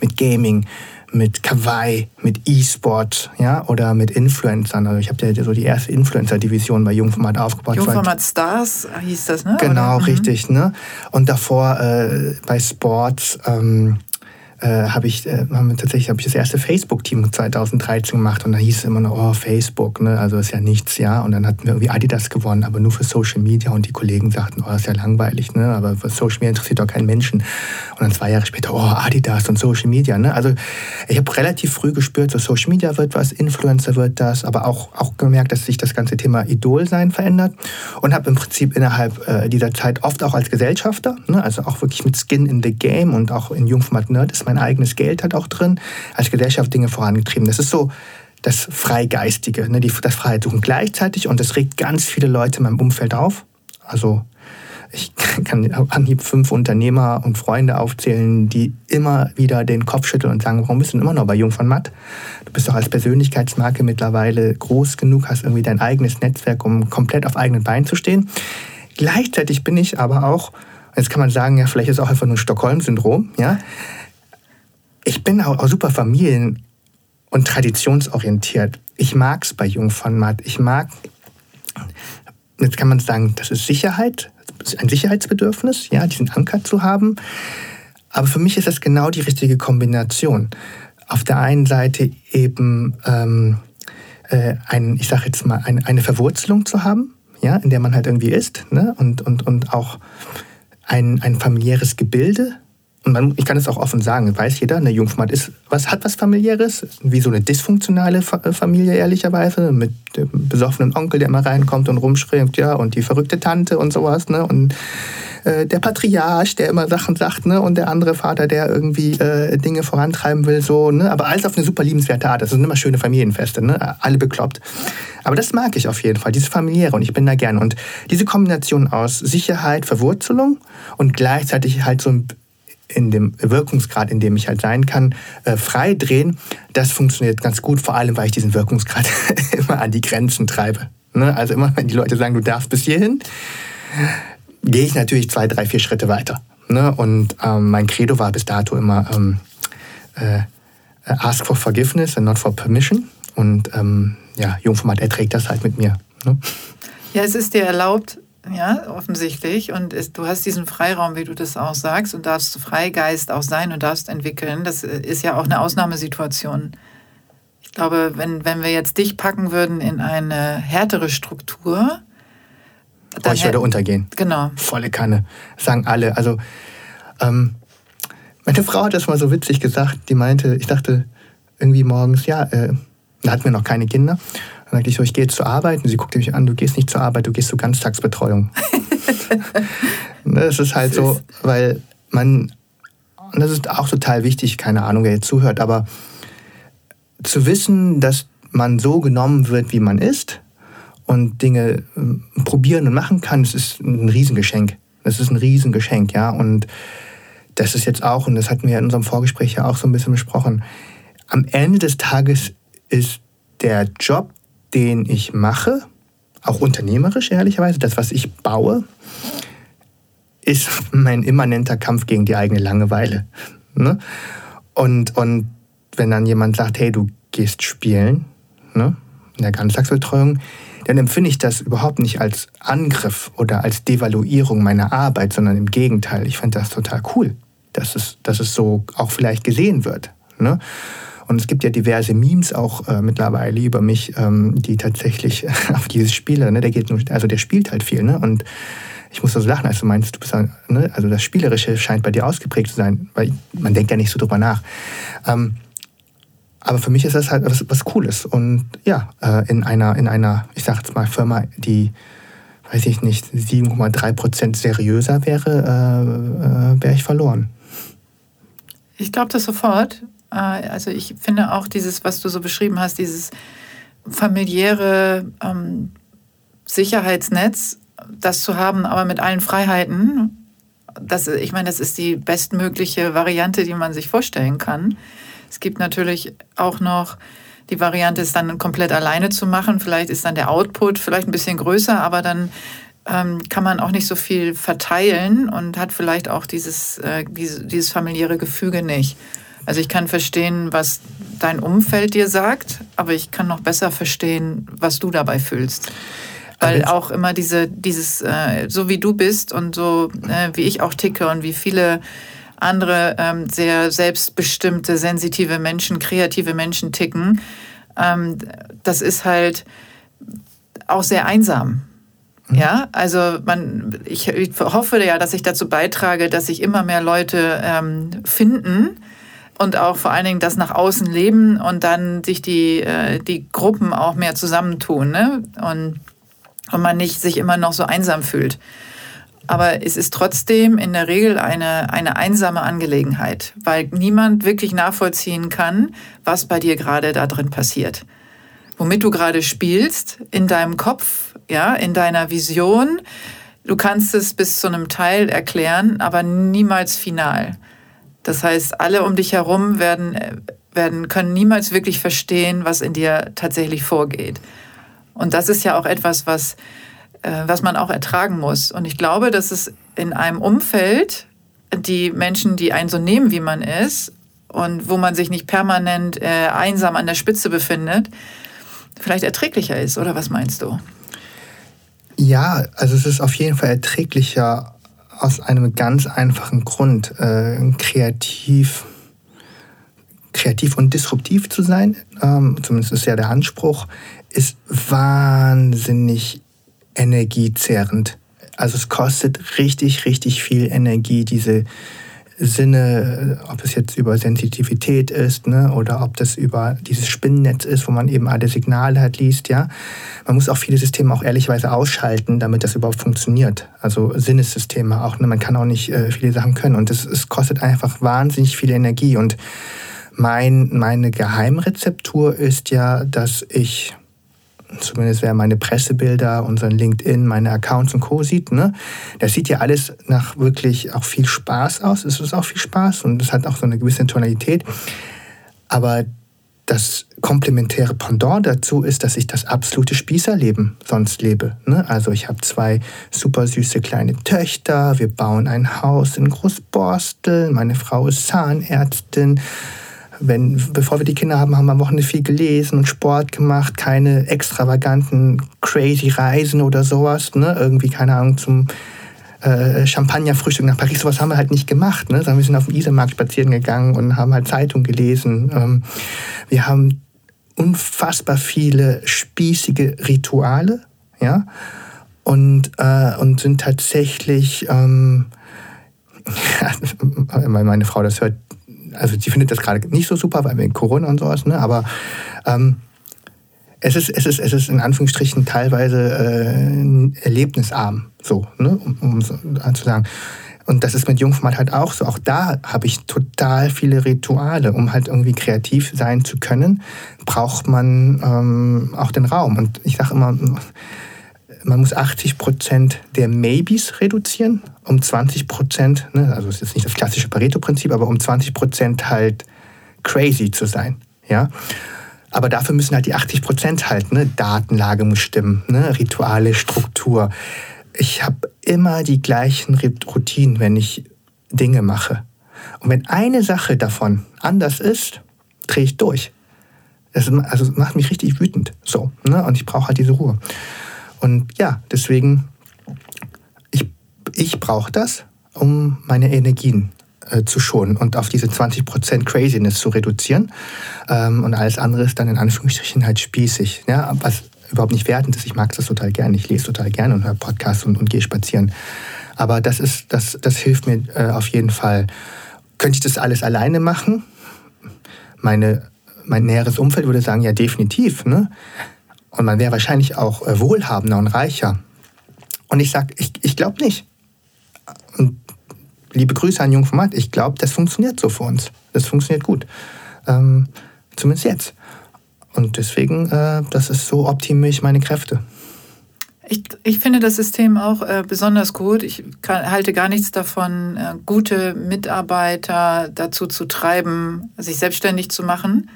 mit Gaming, mit Kawaii, mit E-Sport, ja, oder mit Influencern. Also ich habe ja so die erste Influencer-Division bei Jungformat aufgebaut. Jungformat Stars hieß das, ne? Genau? Mhm. richtig, ne? Und davor äh, bei Sports ähm, äh, habe ich, äh, haben wir tatsächlich hab ich das erste Facebook-Team 2013 gemacht und da hieß es immer noch, oh, Facebook, ne? also ist ja nichts, ja. Und dann hatten wir irgendwie Adidas gewonnen, aber nur für Social Media und die Kollegen sagten, oh, das ist ja langweilig, ne? aber Social Media interessiert doch keinen Menschen. Und dann zwei Jahre später, oh, Adidas und Social Media. Ne? Also ich habe relativ früh gespürt, so Social Media wird was, Influencer wird das, aber auch, auch gemerkt, dass sich das ganze Thema Idolsein verändert und habe im Prinzip innerhalb äh, dieser Zeit oft auch als Gesellschafter, ne? also auch wirklich mit Skin in the Game und auch in Jungformat Nerd ist mein mein eigenes Geld hat auch drin, als Gesellschaft Dinge vorangetrieben. Das ist so das Freigeistige, ne, die, das Freiheitssuchen gleichzeitig und das regt ganz viele Leute in meinem Umfeld auf. Also ich kann anhieb fünf Unternehmer und Freunde aufzählen, die immer wieder den Kopf schütteln und sagen, warum bist du denn immer noch bei Jung von Matt? Du bist doch als Persönlichkeitsmarke mittlerweile groß genug, hast irgendwie dein eigenes Netzwerk, um komplett auf eigenen Beinen zu stehen. Gleichzeitig bin ich aber auch, jetzt kann man sagen, ja, vielleicht ist es auch einfach nur ein Stockholm-Syndrom, ja, ich bin auch, super familien- und traditionsorientiert. Ich mag es bei Jungformat. Ich mag, jetzt kann man sagen, das ist Sicherheit, ein Sicherheitsbedürfnis, ja, diesen Anker zu haben. Aber für mich ist das genau die richtige Kombination. Auf der einen Seite eben ähm, äh, ein, ich sage jetzt mal, ein, eine Verwurzelung zu haben, ja, in der man halt irgendwie ist, ne? und, und, und auch ein, ein familiäres Gebilde, und man, ich kann es auch offen sagen, weiß jeder, eine Jungfrau ist, was, hat was familiäres, wie so eine dysfunktionale Familie ehrlicherweise, mit dem besoffenen Onkel, der immer reinkommt und rumschreibt, ja, und die verrückte Tante und sowas, ne, und äh, der Patriarch, der immer Sachen sagt, ne, und der andere Vater, der irgendwie äh, Dinge vorantreiben will, so, ne, aber alles auf eine super liebenswerte Art. Das sind immer schöne Familienfeste, ne, alle bekloppt. Aber das mag ich auf jeden Fall, dieses familiäre, und ich bin da gern. Und diese Kombination aus Sicherheit, Verwurzelung und gleichzeitig halt so ein in dem Wirkungsgrad, in dem ich halt sein kann, äh, frei drehen, das funktioniert ganz gut, vor allem weil ich diesen Wirkungsgrad immer an die Grenzen treibe. Ne? Also immer, wenn die Leute sagen, du darfst bis hierhin, gehe ich natürlich zwei, drei, vier Schritte weiter. Ne? Und ähm, mein Credo war bis dato immer ähm, äh, ask for forgiveness and not for permission. Und ähm, ja, Jungformat erträgt das halt mit mir. Ne? Ja, es ist dir erlaubt, ja, offensichtlich. Und es, du hast diesen Freiraum, wie du das auch sagst, und darfst Freigeist auch sein und darfst entwickeln. Das ist ja auch eine Ausnahmesituation. Ich glaube, wenn, wenn wir jetzt dich packen würden in eine härtere Struktur. Oh, ich würde untergehen. Genau. Volle Kanne. sagen alle. Also, ähm, meine Frau hat das mal so witzig gesagt. Die meinte, ich dachte irgendwie morgens, ja, äh, da hatten wir noch keine Kinder. Dann sagte ich so, ich gehe zur Arbeit. Und sie guckte mich an, du gehst nicht zur Arbeit, du gehst zur Ganztagsbetreuung. das ist halt so, weil man, und das ist auch total wichtig, keine Ahnung, wer jetzt zuhört, aber zu wissen, dass man so genommen wird, wie man ist und Dinge ähm, probieren und machen kann, das ist ein Riesengeschenk. Das ist ein Riesengeschenk, ja. Und das ist jetzt auch, und das hatten wir in unserem Vorgespräch ja auch so ein bisschen besprochen, am Ende des Tages ist der Job, den ich mache, auch unternehmerisch ehrlicherweise, das, was ich baue, ist mein immanenter Kampf gegen die eigene Langeweile. Ne? Und, und wenn dann jemand sagt, hey, du gehst spielen, ne? in der Ganztagsbetreuung, dann empfinde ich das überhaupt nicht als Angriff oder als Devaluierung meiner Arbeit, sondern im Gegenteil. Ich finde das total cool, dass es, dass es so auch vielleicht gesehen wird. Ne? Und es gibt ja diverse Memes auch äh, mittlerweile über mich, ähm, die tatsächlich auf dieses Spieler, ne, der geht nur, also der spielt halt viel, ne? Und ich muss so lachen, als du meinst, du bist, ne, also das Spielerische scheint bei dir ausgeprägt zu sein, weil man denkt ja nicht so drüber nach. Ähm, aber für mich ist das halt was, was Cooles. Und ja, äh, in einer, in einer, ich sag jetzt mal, Firma, die, weiß ich nicht, 7,3 Prozent seriöser wäre, äh, äh, wäre ich verloren. Ich glaube das sofort. Äh, also ich finde auch dieses, was du so beschrieben hast, dieses familiäre ähm, Sicherheitsnetz, das zu haben, aber mit allen Freiheiten, das, ich meine, das ist die bestmögliche Variante, die man sich vorstellen kann. Es gibt natürlich auch noch die Variante, es dann komplett alleine zu machen. Vielleicht ist dann der Output vielleicht ein bisschen größer, aber dann ähm, kann man auch nicht so viel verteilen und hat vielleicht auch dieses, äh, dieses, dieses familiäre Gefüge nicht. Also ich kann verstehen, was dein Umfeld dir sagt, aber ich kann noch besser verstehen, was du dabei fühlst. Weil auch immer diese, dieses, äh, so wie du bist und so äh, wie ich auch ticke und wie viele andere ähm, sehr selbstbestimmte, sensitive Menschen, kreative Menschen ticken, ähm, das ist halt auch sehr einsam. Mhm. Ja, also man, ich, ich, hoffe ja, dass ich dazu beitrage, dass sich immer mehr Leute ähm, finden, und auch vor allen Dingen das nach außen leben und dann sich die, äh, die Gruppen auch mehr zusammentun ne? und, und man nicht sich immer noch so einsam fühlt. Aber es ist trotzdem in der Regel eine, eine einsame Angelegenheit, weil niemand wirklich nachvollziehen kann, was bei dir gerade da drin passiert. Womit du gerade spielst, in deinem Kopf, ja, in deiner Vision. Du kannst es bis zu einem Teil erklären, aber niemals final. Das heißt, alle um dich herum werden, werden, können niemals wirklich verstehen, was in dir tatsächlich vorgeht. Und das ist ja auch etwas, was, äh, was man auch ertragen muss. Und ich glaube, dass es in einem Umfeld, die Menschen, die einen so nehmen, wie man ist, und wo man sich nicht permanent äh, einsam an der Spitze befindet, vielleicht erträglicher ist, oder was meinst du? Ja, also es ist auf jeden Fall erträglicher, aus einem ganz einfachen Grund. Äh, kreativ, kreativ und disruptiv zu sein, ähm, zumindest ist ja der Anspruch, ist wahnsinnig energiezehrend. Also es kostet richtig, richtig viel Energie, diese Sinne, ob es jetzt über Sensitivität ist ne, oder ob das über dieses Spinnennetz ist, wo man eben alle Signale halt liest. Ja? Man muss auch viele Systeme auch ehrlicherweise ausschalten, damit das überhaupt funktioniert. Also Sinnessysteme auch. Ne? Man kann auch nicht äh, viele Sachen können und es kostet einfach wahnsinnig viel Energie. Und mein, meine Geheimrezeptur ist ja, dass ich zumindest wer meine Pressebilder, unseren LinkedIn, meine Accounts und Co. sieht, ne, das sieht ja alles nach wirklich auch viel Spaß aus. Es ist auch viel Spaß und es hat auch so eine gewisse Tonalität. Aber das komplementäre Pendant dazu ist, dass ich das absolute Spießerleben sonst lebe. Ne? Also ich habe zwei super süße kleine Töchter, wir bauen ein Haus in Großborstel, meine Frau ist Zahnärztin, wenn, bevor wir die Kinder haben, haben wir am Wochenende viel gelesen und Sport gemacht, keine extravaganten, crazy Reisen oder sowas, ne? Irgendwie, keine Ahnung, zum äh, Champagnerfrühstück nach Paris, sowas haben wir halt nicht gemacht, ne? Sondern wir sind auf dem Isermarkt spazieren gegangen und haben halt Zeitung gelesen. Ähm, wir haben unfassbar viele spießige Rituale, ja, und, äh, und sind tatsächlich, ähm, meine Frau das hört, also sie findet das gerade nicht so super, weil wegen Corona und sowas, ne? aber ähm, es, ist, es, ist, es ist in Anführungsstrichen teilweise äh, erlebnisarm, so, ne? um, um so zu sagen. Und das ist mit Jungformat halt auch so. Auch da habe ich total viele Rituale. Um halt irgendwie kreativ sein zu können, braucht man ähm, auch den Raum. Und ich sage immer, man muss 80 Prozent der Maybes reduzieren, um 20 Prozent, ne, also es ist nicht das klassische Pareto-Prinzip, aber um 20 Prozent halt crazy zu sein. Ja? Aber dafür müssen halt die 80 Prozent halt, ne, Datenlage muss stimmen, ne, Rituale, Struktur. Ich habe immer die gleichen Routinen, wenn ich Dinge mache. Und wenn eine Sache davon anders ist, drehe ich durch. Das also macht mich richtig wütend. So, ne? Und ich brauche halt diese Ruhe. Und ja, deswegen, ich, ich brauche das, um meine Energien äh, zu schonen und auf diese 20% Craziness zu reduzieren. Ähm, und alles andere ist dann in Anführungsstrichen halt spießig. Ja? Was überhaupt nicht wertend ist. Ich mag das total gerne. Ich lese total gerne und höre Podcasts und, und gehe spazieren. Aber das, ist, das, das hilft mir äh, auf jeden Fall. Könnte ich das alles alleine machen? Meine, mein näheres Umfeld würde sagen, ja, definitiv. Ne? Und man wäre wahrscheinlich auch äh, wohlhabender und reicher. Und ich sage, ich, ich glaube nicht. Und liebe Grüße an Jungformat, ich glaube, das funktioniert so für uns. Das funktioniert gut. Ähm, zumindest jetzt. Und deswegen, äh, das ist so optimiere meine Kräfte. Ich, ich finde das System auch äh, besonders gut. Ich kann, halte gar nichts davon, äh, gute Mitarbeiter dazu zu treiben, sich selbstständig zu machen,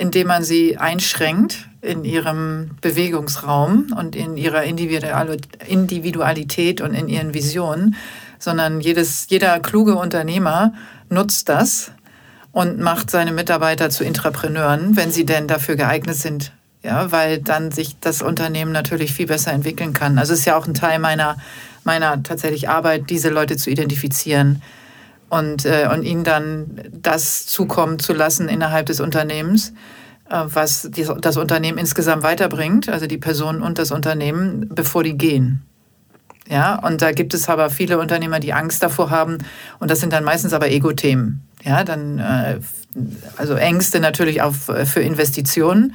indem man sie einschränkt in ihrem Bewegungsraum und in ihrer Individualität und in ihren Visionen, sondern jedes, jeder kluge Unternehmer nutzt das und macht seine Mitarbeiter zu Intrapreneuren, wenn sie denn dafür geeignet sind. Ja, weil dann sich das Unternehmen natürlich viel besser entwickeln kann. Also es ist ja auch ein Teil meiner, meiner tatsächlich Arbeit, diese Leute zu identifizieren und, äh, und ihnen dann das zukommen zu lassen innerhalb des Unternehmens, äh, was die, das Unternehmen insgesamt weiterbringt, also die Personen und das Unternehmen, bevor die gehen. Ja, und da gibt es aber viele Unternehmer, die Angst davor haben. Und das sind dann meistens aber Ego-Themen. Ja, dann, äh, also Ängste natürlich auch für Investitionen,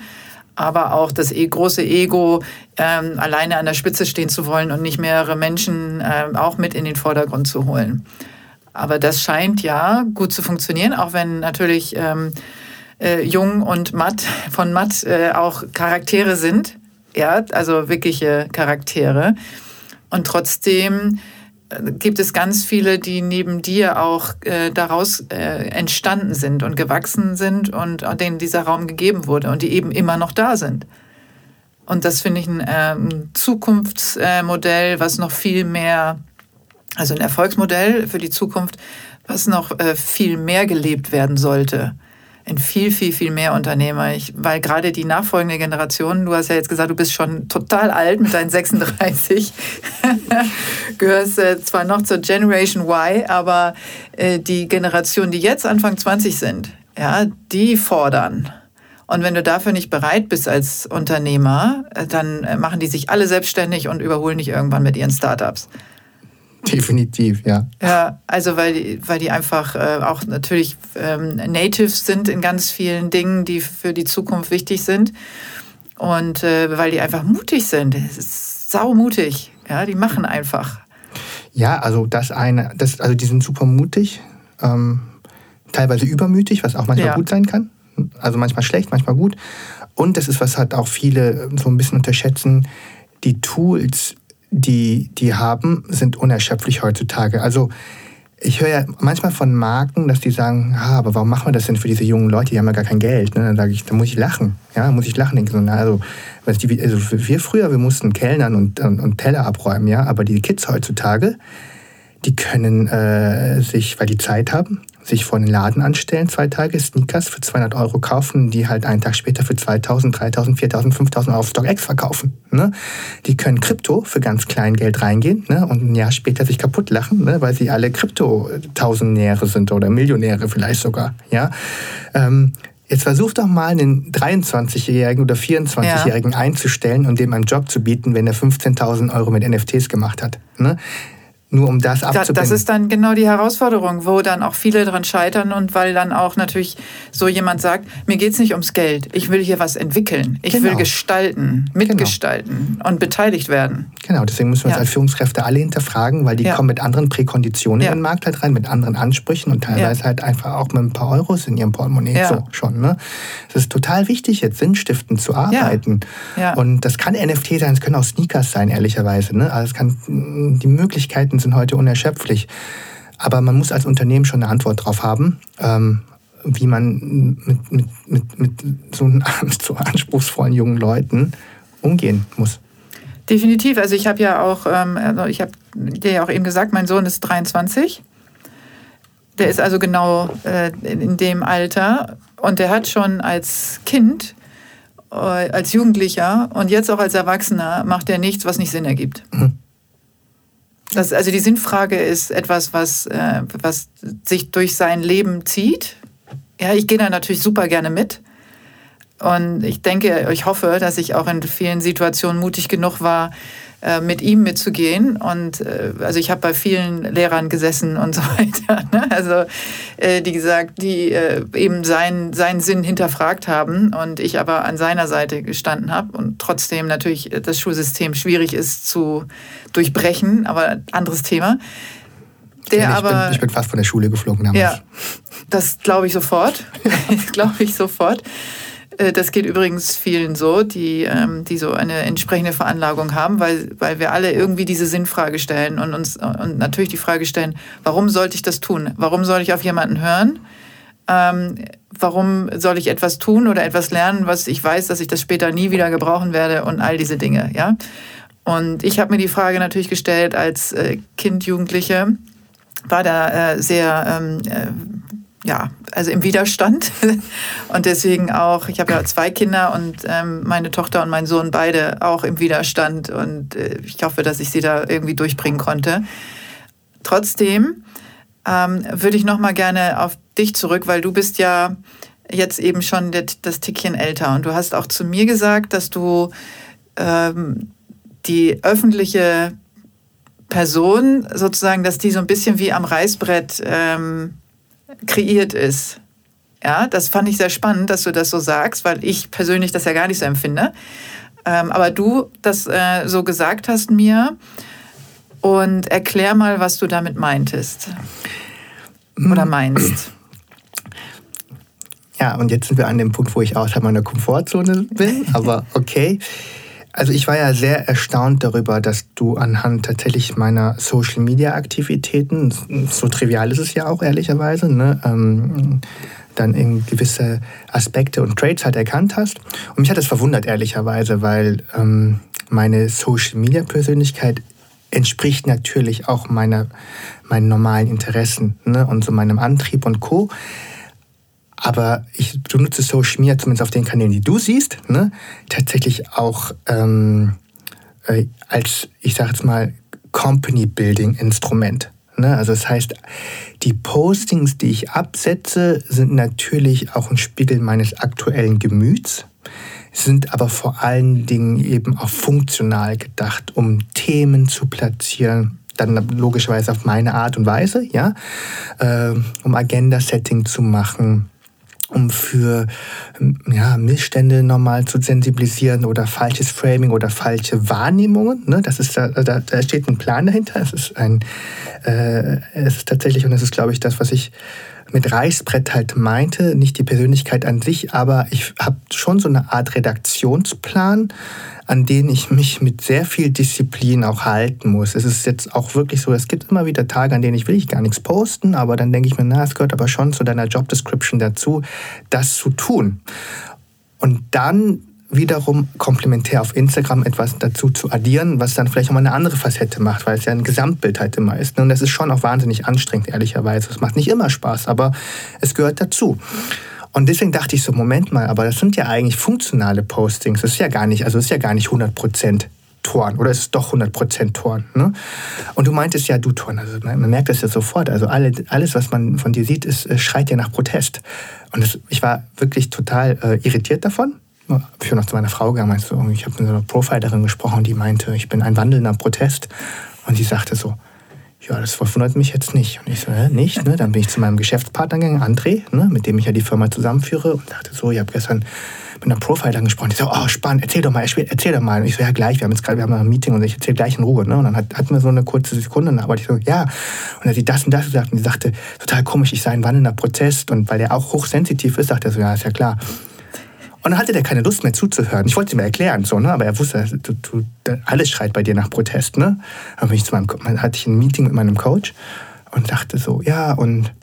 aber auch das e große Ego, ähm, alleine an der Spitze stehen zu wollen und nicht mehrere Menschen äh, auch mit in den Vordergrund zu holen. Aber das scheint ja gut zu funktionieren, auch wenn natürlich ähm, äh, Jung und Matt von Matt äh, auch Charaktere sind. Ja, also wirkliche Charaktere. Und trotzdem gibt es ganz viele, die neben dir auch äh, daraus äh, entstanden sind und gewachsen sind und denen dieser Raum gegeben wurde und die eben immer noch da sind. Und das finde ich ein ähm, Zukunftsmodell, was noch viel mehr, also ein Erfolgsmodell für die Zukunft, was noch äh, viel mehr gelebt werden sollte in viel, viel, viel mehr Unternehmer. Ich, weil gerade die nachfolgende Generation, du hast ja jetzt gesagt, du bist schon total alt mit deinen 36, gehörst äh, zwar noch zur Generation Y, aber äh, die Generation, die jetzt Anfang 20 sind, ja, die fordern. Und wenn du dafür nicht bereit bist als Unternehmer, äh, dann äh, machen die sich alle selbstständig und überholen dich irgendwann mit ihren Startups. Definitiv, ja. Ja, also weil die, weil die einfach äh, auch natürlich ähm, Natives sind in ganz vielen Dingen, die für die Zukunft wichtig sind. Und äh, weil die einfach mutig sind. Es ist saumutig. Ja, die machen einfach. Ja, also das eine, das, also die sind super mutig, ähm, teilweise übermütig, was auch manchmal ja. gut sein kann. Also manchmal schlecht, manchmal gut. Und das ist, was halt auch viele so ein bisschen unterschätzen, die Tools, die die haben, sind unerschöpflich heutzutage. Also ich höre ja manchmal von Marken, dass die sagen, ah, aber warum machen wir das denn für diese jungen Leute? Die haben ja gar kein Geld. Ne? Dann sage ich, da muss ich lachen. Ja, muss ich lachen. So, also, also wir früher, wir mussten Kellnern und, und, und Teller abräumen, ja, aber die Kids heutzutage, die können äh, sich, weil die Zeit haben, sich vor den Laden anstellen, zwei Tage Sneakers für 200 Euro kaufen, die halt einen Tag später für 2000, 3000, 4000, 5000 Euro auf StockX verkaufen. Ne? Die können Krypto für ganz klein Geld reingehen ne? und ein Jahr später sich kaputt lachen, ne? weil sie alle Krypto-Tausendnähre sind oder Millionäre vielleicht sogar. Ja? Ähm, Jetzt versuch doch mal einen 23-Jährigen oder 24-Jährigen ja. einzustellen und dem einen Job zu bieten, wenn er 15.000 Euro mit NFTs gemacht hat. Ne? Nur um das abzubinden. Das ist dann genau die Herausforderung, wo dann auch viele dran scheitern und weil dann auch natürlich so jemand sagt, mir geht es nicht ums Geld, ich will hier was entwickeln, ich genau. will gestalten, genau. mitgestalten genau. und beteiligt werden. Genau, deswegen müssen wir uns als Führungskräfte alle hinterfragen, weil die ja. kommen mit anderen Präkonditionen ja. in den Markt halt rein, mit anderen Ansprüchen und teilweise ja. halt einfach auch mit ein paar Euros in ihrem Portemonnaie so schon. Ne? Es ist total wichtig, jetzt sinnstiftend zu arbeiten. Und das kann NFT sein, es können auch Sneakers sein, ehrlicherweise. Ne? Also es kann die Möglichkeiten sind heute unerschöpflich. Aber man muss als Unternehmen schon eine Antwort darauf haben, ähm, wie man mit, mit, mit, mit so, so anspruchsvollen jungen Leuten umgehen muss. Definitiv. Also ich habe ja auch, ähm, also ich habe dir ja auch eben gesagt, mein Sohn ist 23. Der ist also genau äh, in dem Alter und der hat schon als Kind, äh, als Jugendlicher und jetzt auch als Erwachsener macht er nichts, was nicht Sinn ergibt. Mhm. Das, also die Sinnfrage ist etwas, was, äh, was sich durch sein Leben zieht. Ja, ich gehe da natürlich super gerne mit. Und ich denke, ich hoffe, dass ich auch in vielen Situationen mutig genug war, äh, mit ihm mitzugehen. Und äh, also ich habe bei vielen Lehrern gesessen und so weiter. Ne? Also äh, die gesagt, die eben seinen, seinen Sinn hinterfragt haben und ich aber an seiner Seite gestanden habe und trotzdem natürlich das Schulsystem schwierig ist zu durchbrechen, aber anderes Thema. Der ich, aber, bin, ich bin fast von der Schule geflogen damals. Ja, das glaube ich sofort. das glaube ich sofort. Äh, das geht übrigens vielen so, die, ähm, die so eine entsprechende Veranlagung haben, weil, weil wir alle irgendwie diese Sinnfrage stellen und uns und natürlich die Frage stellen, warum sollte ich das tun? Warum soll ich auf jemanden hören? Ähm, warum soll ich etwas tun oder etwas lernen, was ich weiß, dass ich das später nie wieder gebrauchen werde und all diese Dinge, ja? Und ich habe mir die Frage natürlich gestellt als äh, Kind, Jugendliche, war da äh, sehr ähm, äh, ja, also im Widerstand. Und deswegen auch, ich habe ja zwei Kinder und ähm, meine Tochter und mein Sohn beide auch im Widerstand. Und äh, ich hoffe, dass ich sie da irgendwie durchbringen konnte. Trotzdem ähm, würde ich noch mal gerne auf dich zurück, weil du bist ja jetzt eben schon das, das Tickchen älter. Und du hast auch zu mir gesagt, dass du ähm, die öffentliche Person sozusagen, dass die so ein bisschen wie am Reißbrett ähm, kreiert ist. Ja, das fand ich sehr spannend, dass du das so sagst, weil ich persönlich das ja gar nicht so empfinde. Ähm, aber du das äh, so gesagt hast mir und erklär mal, was du damit meintest oder meinst. Ja, und jetzt sind wir an dem Punkt, wo ich außerhalb meiner Komfortzone bin, aber okay. Also ich war ja sehr erstaunt darüber, dass du anhand tatsächlich meiner Social-Media-Aktivitäten, so trivial ist es ja auch ehrlicherweise, ne, ähm, dann in gewisse Aspekte und Traits halt erkannt hast. Und mich hat das verwundert ehrlicherweise, weil ähm, meine Social-Media-Persönlichkeit entspricht natürlich auch meiner, meinen normalen Interessen ne, und so meinem Antrieb und Co. Aber ich benutze Social Media, zumindest auf den Kanälen, die du siehst, ne, tatsächlich auch ähm, äh, als, ich sage jetzt mal, Company-Building-Instrument. Ne? Also das heißt, die Postings, die ich absetze, sind natürlich auch ein Spiegel meines aktuellen Gemüts, sind aber vor allen Dingen eben auch funktional gedacht, um Themen zu platzieren, dann logischerweise auf meine Art und Weise, ja, äh, um Agenda-Setting zu machen, um für ja, Missstände nochmal zu sensibilisieren oder falsches Framing oder falsche Wahrnehmungen. Ne? Das ist da, da, da steht ein Plan dahinter. Es ist ein, äh, es ist tatsächlich, und das ist, glaube ich, das, was ich mit Reißbrett halt meinte, nicht die Persönlichkeit an sich, aber ich habe schon so eine Art Redaktionsplan, an den ich mich mit sehr viel Disziplin auch halten muss. Es ist jetzt auch wirklich so, es gibt immer wieder Tage, an denen ich will ich gar nichts posten, aber dann denke ich mir, na, es gehört aber schon zu deiner Job Description dazu, das zu tun. Und dann wiederum komplementär auf Instagram etwas dazu zu addieren, was dann vielleicht nochmal eine andere Facette macht, weil es ja ein Gesamtbild halt immer ist. Und das ist schon auch wahnsinnig anstrengend, ehrlicherweise. Es macht nicht immer Spaß, aber es gehört dazu. Und deswegen dachte ich so, Moment mal, aber das sind ja eigentlich funktionale Postings. Das ist ja gar nicht, also ist ja gar nicht 100 Prozent Toren oder ist es doch 100% Toren? Ne? Und du meintest ja, du Toren, also man, merkt das ja sofort. Also alle, alles, was man von dir sieht, ist, schreit ja nach Protest. Und das, ich war wirklich total äh, irritiert davon. Ich bin noch zu meiner Frau gegangen, meinst du, ich habe mit einer Profilerin gesprochen, die meinte, ich bin ein wandelnder Protest. Und die sagte so, ja, das verwundert mich jetzt nicht. Und ich so, äh, nicht? Ne? Dann bin ich zu meinem Geschäftspartner gegangen, André, ne? mit dem ich ja die Firma zusammenführe und dachte so, ich habe gestern mit einer Profilerin gesprochen. Die so, oh, spannend, erzähl doch mal, erzähl doch mal. Und ich so, ja, gleich, wir haben jetzt gerade, wir haben ein Meeting und ich erzähl gleich in Ruhe. Ne? Und dann hat, hatten wir so eine kurze Sekunde, und aber ich so, ja. Und dann hat sie das und das gesagt und sie sagte, total komisch, ich sei ein wandelnder Protest. Und weil er auch hochsensitiv ist, sagt er so, ja, ist ja klar. Und dann hatte der keine Lust mehr zuzuhören. Ich wollte ihm erklären, so, ne? aber er wusste, du, du, alles schreit bei dir nach Protest. Ne? Dann ich zu meinem, hatte ich ein Meeting mit meinem Coach und dachte so, ja, und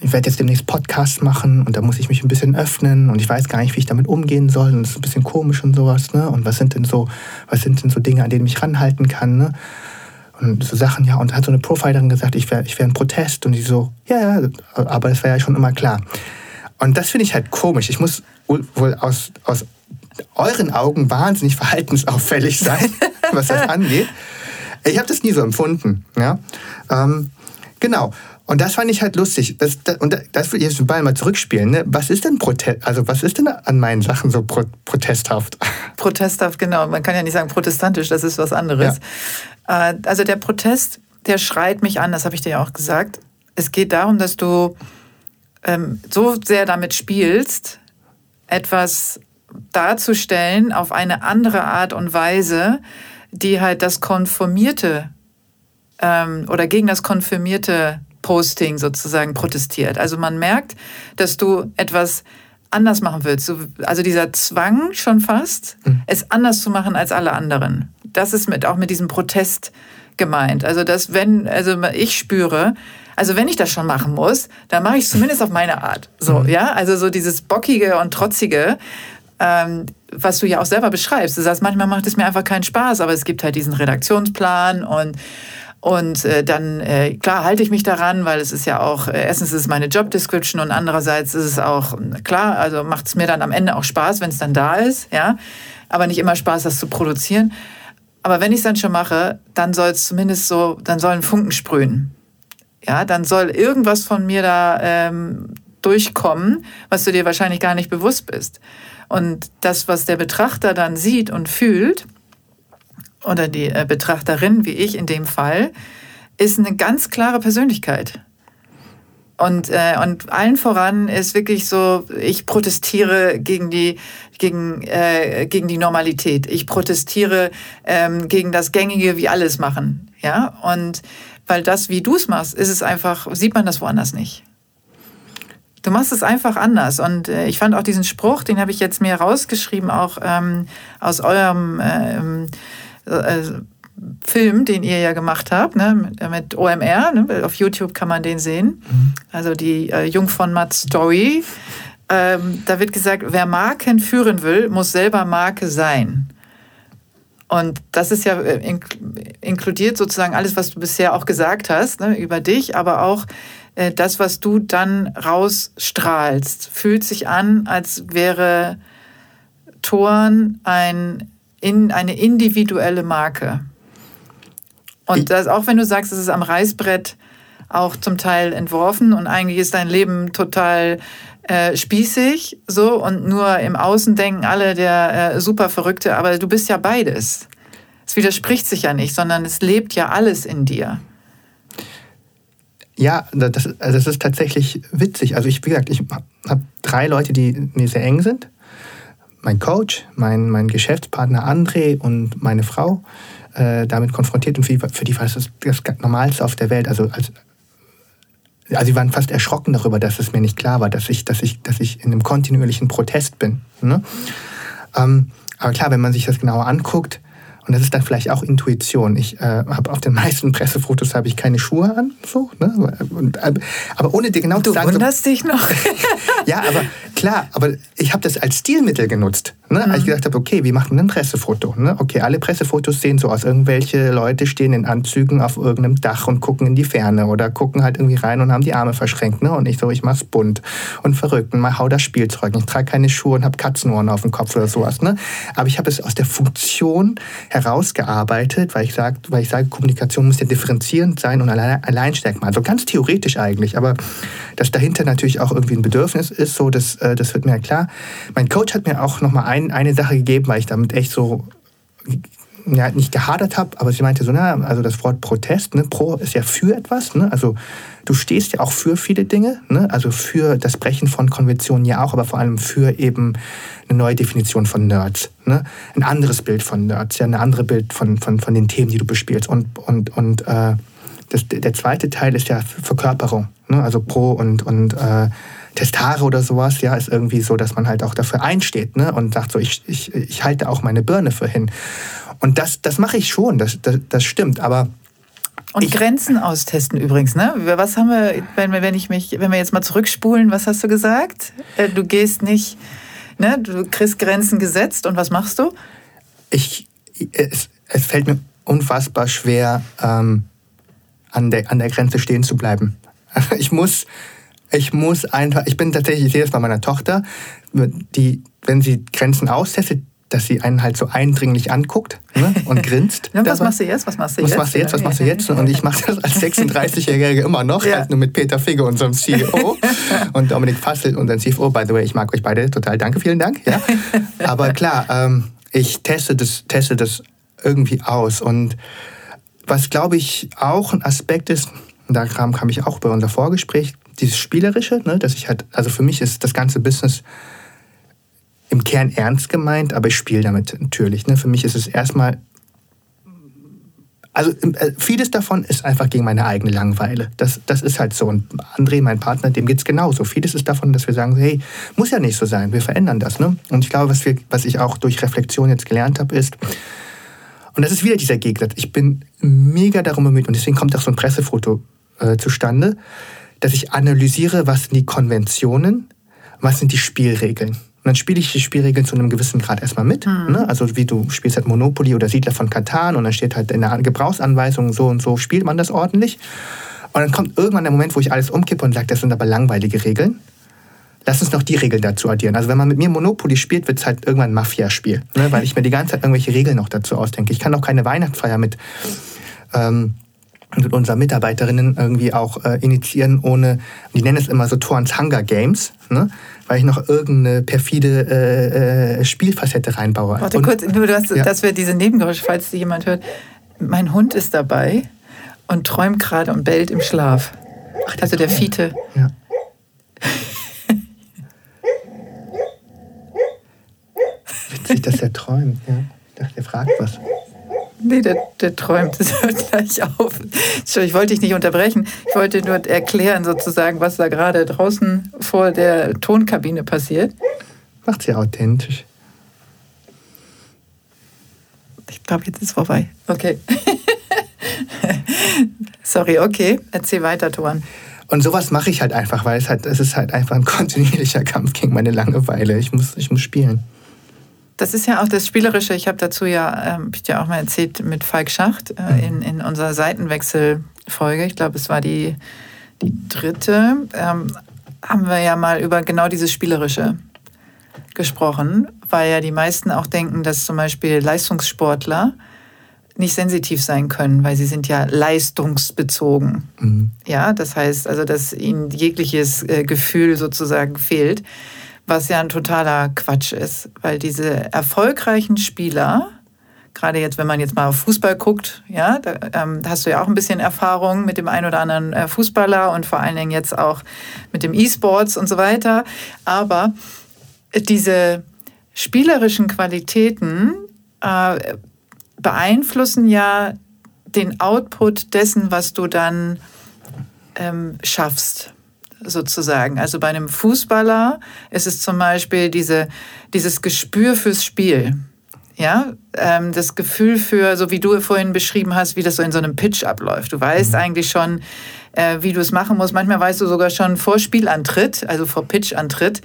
ich werde jetzt demnächst Podcasts machen und da muss ich mich ein bisschen öffnen und ich weiß gar nicht, wie ich damit umgehen soll und es ist ein bisschen komisch und sowas, ne? Und was sind denn so, was sind denn so Dinge, an denen ich ranhalten kann, ne? Und so Sachen, ja, und hat so eine Profilerin gesagt, ich wäre ich wär ein Protest und ich so, ja, ja, aber das war ja schon immer klar. Und das finde ich halt komisch. Ich muss wohl aus, aus euren Augen wahnsinnig verhaltensauffällig sein, was das angeht. Ich habe das nie so empfunden. Ja? Ähm, genau. Und das fand ich halt lustig. Das, das, und das will ich jetzt mal zurückspielen. Ne? Was ist denn Protest, also was ist denn an meinen Sachen so pro protesthaft? Protesthaft, genau. Man kann ja nicht sagen protestantisch, das ist was anderes. Ja. Äh, also der Protest, der schreit mich an, das habe ich dir ja auch gesagt. Es geht darum, dass du ähm, so sehr damit spielst, etwas darzustellen auf eine andere Art und Weise, die halt das konformierte ähm, oder gegen das konfirmierte Posting sozusagen protestiert. Also man merkt, dass du etwas anders machen willst. Also dieser Zwang schon fast, mhm. es anders zu machen als alle anderen. Das ist mit, auch mit diesem Protest gemeint. Also dass wenn, also ich spüre, also wenn ich das schon machen muss, dann mache ich es zumindest auf meine Art. So, mhm. ja, also so dieses bockige und trotzige, ähm, was du ja auch selber beschreibst. Du sagst, manchmal macht es mir einfach keinen Spaß, aber es gibt halt diesen Redaktionsplan und und äh, dann, äh, klar, halte ich mich daran, weil es ist ja auch, äh, erstens ist es meine Job Description und andererseits ist es auch, klar, also macht es mir dann am Ende auch Spaß, wenn es dann da ist, ja. Aber nicht immer Spaß, das zu produzieren. Aber wenn ich es dann schon mache, dann soll es zumindest so, dann sollen Funken sprühen. Ja, dann soll irgendwas von mir da ähm, durchkommen, was du dir wahrscheinlich gar nicht bewusst bist. Und das, was der Betrachter dann sieht und fühlt, oder die äh, Betrachterin, wie ich in dem Fall, ist eine ganz klare Persönlichkeit. Und, äh, und allen voran ist wirklich so, ich protestiere gegen die, gegen, äh, gegen die Normalität. Ich protestiere ähm, gegen das Gängige, wie alles machen. Ja? Und weil das, wie du es machst, ist es einfach, sieht man das woanders nicht. Du machst es einfach anders. Und äh, ich fand auch diesen Spruch, den habe ich jetzt mir rausgeschrieben, auch ähm, aus eurem ähm, äh, Film, den ihr ja gemacht habt, ne, mit, mit OMR. Ne, auf YouTube kann man den sehen. Mhm. Also die äh, Jung von Matt Story. Ähm, da wird gesagt, wer Marken führen will, muss selber Marke sein. Und das ist ja äh, inkludiert sozusagen alles, was du bisher auch gesagt hast ne, über dich, aber auch äh, das, was du dann rausstrahlst, fühlt sich an, als wäre Thorn ein in eine individuelle Marke. Und das, auch wenn du sagst, es ist am Reißbrett auch zum Teil entworfen und eigentlich ist dein Leben total äh, spießig so und nur im Außen denken alle der äh, super Verrückte, aber du bist ja beides. Es widerspricht sich ja nicht, sondern es lebt ja alles in dir. Ja, das, das ist tatsächlich witzig. Also ich, wie gesagt, ich habe drei Leute, die mir sehr eng sind mein Coach, mein, mein Geschäftspartner André und meine Frau äh, damit konfrontiert und für die, für die war das das Normalste auf der Welt. Also, als, also sie waren fast erschrocken darüber, dass es mir nicht klar war, dass ich, dass ich, dass ich in einem kontinuierlichen Protest bin. Ne? Ähm, aber klar, wenn man sich das genauer anguckt, und das ist dann vielleicht auch Intuition. Ich äh, habe auf den meisten Pressefotos habe ich keine Schuhe an, so, ne? Und, äh, aber ohne dir genau du zu sagen. Du wunderst so, dich noch. ja, aber klar, aber ich habe das als Stilmittel genutzt. Ne? Mhm. Als ich gedacht habe, okay, wie macht man ein Pressefoto? Ne? Okay, alle Pressefotos sehen so aus. Irgendwelche Leute stehen in Anzügen auf irgendeinem Dach und gucken in die Ferne oder gucken halt irgendwie rein und haben die Arme verschränkt. Ne? Und ich so, ich mach's bunt und verrückt und mal hau das Spielzeug. Ich trage keine Schuhe und habe Katzenohren auf dem Kopf oder sowas. Ne? Aber ich habe es aus der Funktion herausgearbeitet, weil ich, sag, weil ich sage, Kommunikation muss ja differenzierend sein und allein, Alleinstärkmal. Also ganz theoretisch eigentlich, aber dass dahinter natürlich auch irgendwie ein Bedürfnis ist, so das, äh, das wird mir ja klar. Mein Coach hat mir auch nochmal ein, eine Sache gegeben, weil ich damit echt so ja, nicht gehadert habe, aber sie meinte so, na, also das Wort Protest, ne, pro ist ja für etwas, ne, also du stehst ja auch für viele Dinge, ne, also für das Brechen von Konventionen ja auch, aber vor allem für eben eine neue Definition von Nerds, ne, ein anderes Bild von Nerds, ja, ein anderes Bild von, von, von den Themen, die du bespielst. Und, und, und äh, das, der zweite Teil ist ja Verkörperung, ne, also pro und, und äh, Testare oder sowas, ja, ist irgendwie so, dass man halt auch dafür einsteht ne? und sagt so, ich, ich, ich halte auch meine Birne für hin. Und das, das mache ich schon, das, das, das stimmt, aber und ich, Grenzen austesten übrigens, ne? Was haben wir, wenn wir, wenn ich mich, wenn wir jetzt mal zurückspulen, was hast du gesagt? Äh, du gehst nicht, ne? Du kriegst Grenzen gesetzt und was machst du? Ich, es, es fällt mir unfassbar schwer, ähm, an, der, an der Grenze stehen zu bleiben. Ich muss, ich muss einfach, ich bin tatsächlich, ich sehe das bei meiner Tochter, die, wenn sie Grenzen austestet, dass sie einen halt so eindringlich anguckt ne? und grinst. ja, was machst du jetzt? Was machst du jetzt? Was machst du jetzt? Was machst du jetzt? Und ich mache das als 36-Jährige immer noch, ja. halt nur mit Peter Figge, unserem CEO und Dominik Fassel, unserem CFO. By the way, ich mag euch beide total. Danke, vielen Dank. Ja. Aber klar, ähm, ich teste das, teste das irgendwie aus. Und was, glaube ich, auch ein Aspekt ist, da kam, kam ich auch bei unser Vorgespräch, dieses Spielerische, ne, dass ich halt, also für mich ist das ganze Business im Kern ernst gemeint, aber ich spiele damit natürlich. Ne. Für mich ist es erstmal also äh, vieles davon ist einfach gegen meine eigene Langeweile. Das, das ist halt so. Und André, mein Partner, dem geht es genauso. Vieles ist davon, dass wir sagen, hey, muss ja nicht so sein, wir verändern das. Ne? Und ich glaube, was, wir, was ich auch durch Reflexion jetzt gelernt habe, ist, und das ist wieder dieser Gegensatz, ich bin mega darum bemüht, und deswegen kommt auch so ein Pressefoto äh, zustande, dass ich analysiere, was sind die Konventionen, was sind die Spielregeln. Und dann spiele ich die Spielregeln zu einem gewissen Grad erstmal mit. Mhm. Ne? Also wie du spielst halt Monopoly oder Siedler von Katan und dann steht halt in der Gebrauchsanweisung so und so spielt man das ordentlich. Und dann kommt irgendwann der Moment, wo ich alles umkippe und sage, das sind aber langweilige Regeln. Lass uns noch die Regeln dazu addieren. Also wenn man mit mir Monopoly spielt, wird es halt irgendwann ein Mafia-Spiel. Ne? Weil ich mir die ganze Zeit irgendwelche Regeln noch dazu ausdenke. Ich kann auch keine Weihnachtsfeier mit... Ähm, mit unseren Mitarbeiterinnen irgendwie auch äh, initiieren, ohne, die nennen es immer so Torns Hunger Games, ne? weil ich noch irgendeine perfide äh, äh, Spielfacette reinbaue. Warte und, kurz, nur dass, ja. dass wir diese Nebengeräusche, falls die jemand hört. Mein Hund ist dabei und träumt gerade und bellt im Schlaf. Ach, der also der Fiete. Ja. Witzig, dass er träumt. Ja. Ich dachte, er fragt was. Nee, der, der träumt. Das hört gleich auf. Ich wollte dich nicht unterbrechen. Ich wollte nur erklären, sozusagen, was da gerade draußen vor der Tonkabine passiert. Macht sie authentisch. Ich glaube, jetzt ist vorbei. Okay. Sorry, okay. Erzähl weiter, Toran. Und sowas mache ich halt einfach, weil es halt, es ist halt einfach ein kontinuierlicher Kampf gegen meine Langeweile. Ich muss, ich muss spielen. Das ist ja auch das Spielerische. Ich habe dazu ja, ähm, ich ja auch mal erzählt, mit Falk Schacht äh, mhm. in, in unserer Seitenwechselfolge. Ich glaube, es war die, die dritte. Ähm, haben wir ja mal über genau dieses Spielerische gesprochen, weil ja die meisten auch denken, dass zum Beispiel Leistungssportler nicht sensitiv sein können, weil sie sind ja leistungsbezogen. Mhm. Ja, das heißt also, dass ihnen jegliches äh, Gefühl sozusagen fehlt was ja ein totaler Quatsch ist, weil diese erfolgreichen Spieler, gerade jetzt, wenn man jetzt mal auf Fußball guckt, ja, da ähm, hast du ja auch ein bisschen Erfahrung mit dem einen oder anderen äh, Fußballer und vor allen Dingen jetzt auch mit dem E-Sports und so weiter. Aber diese spielerischen Qualitäten äh, beeinflussen ja den Output dessen, was du dann ähm, schaffst sozusagen. Also bei einem Fußballer ist es zum Beispiel diese, dieses Gespür fürs Spiel. Ja, ähm, das Gefühl für, so wie du vorhin beschrieben hast, wie das so in so einem Pitch abläuft. Du weißt mhm. eigentlich schon, äh, wie du es machen musst. Manchmal weißt du sogar schon vor Spielantritt, also vor Pitchantritt,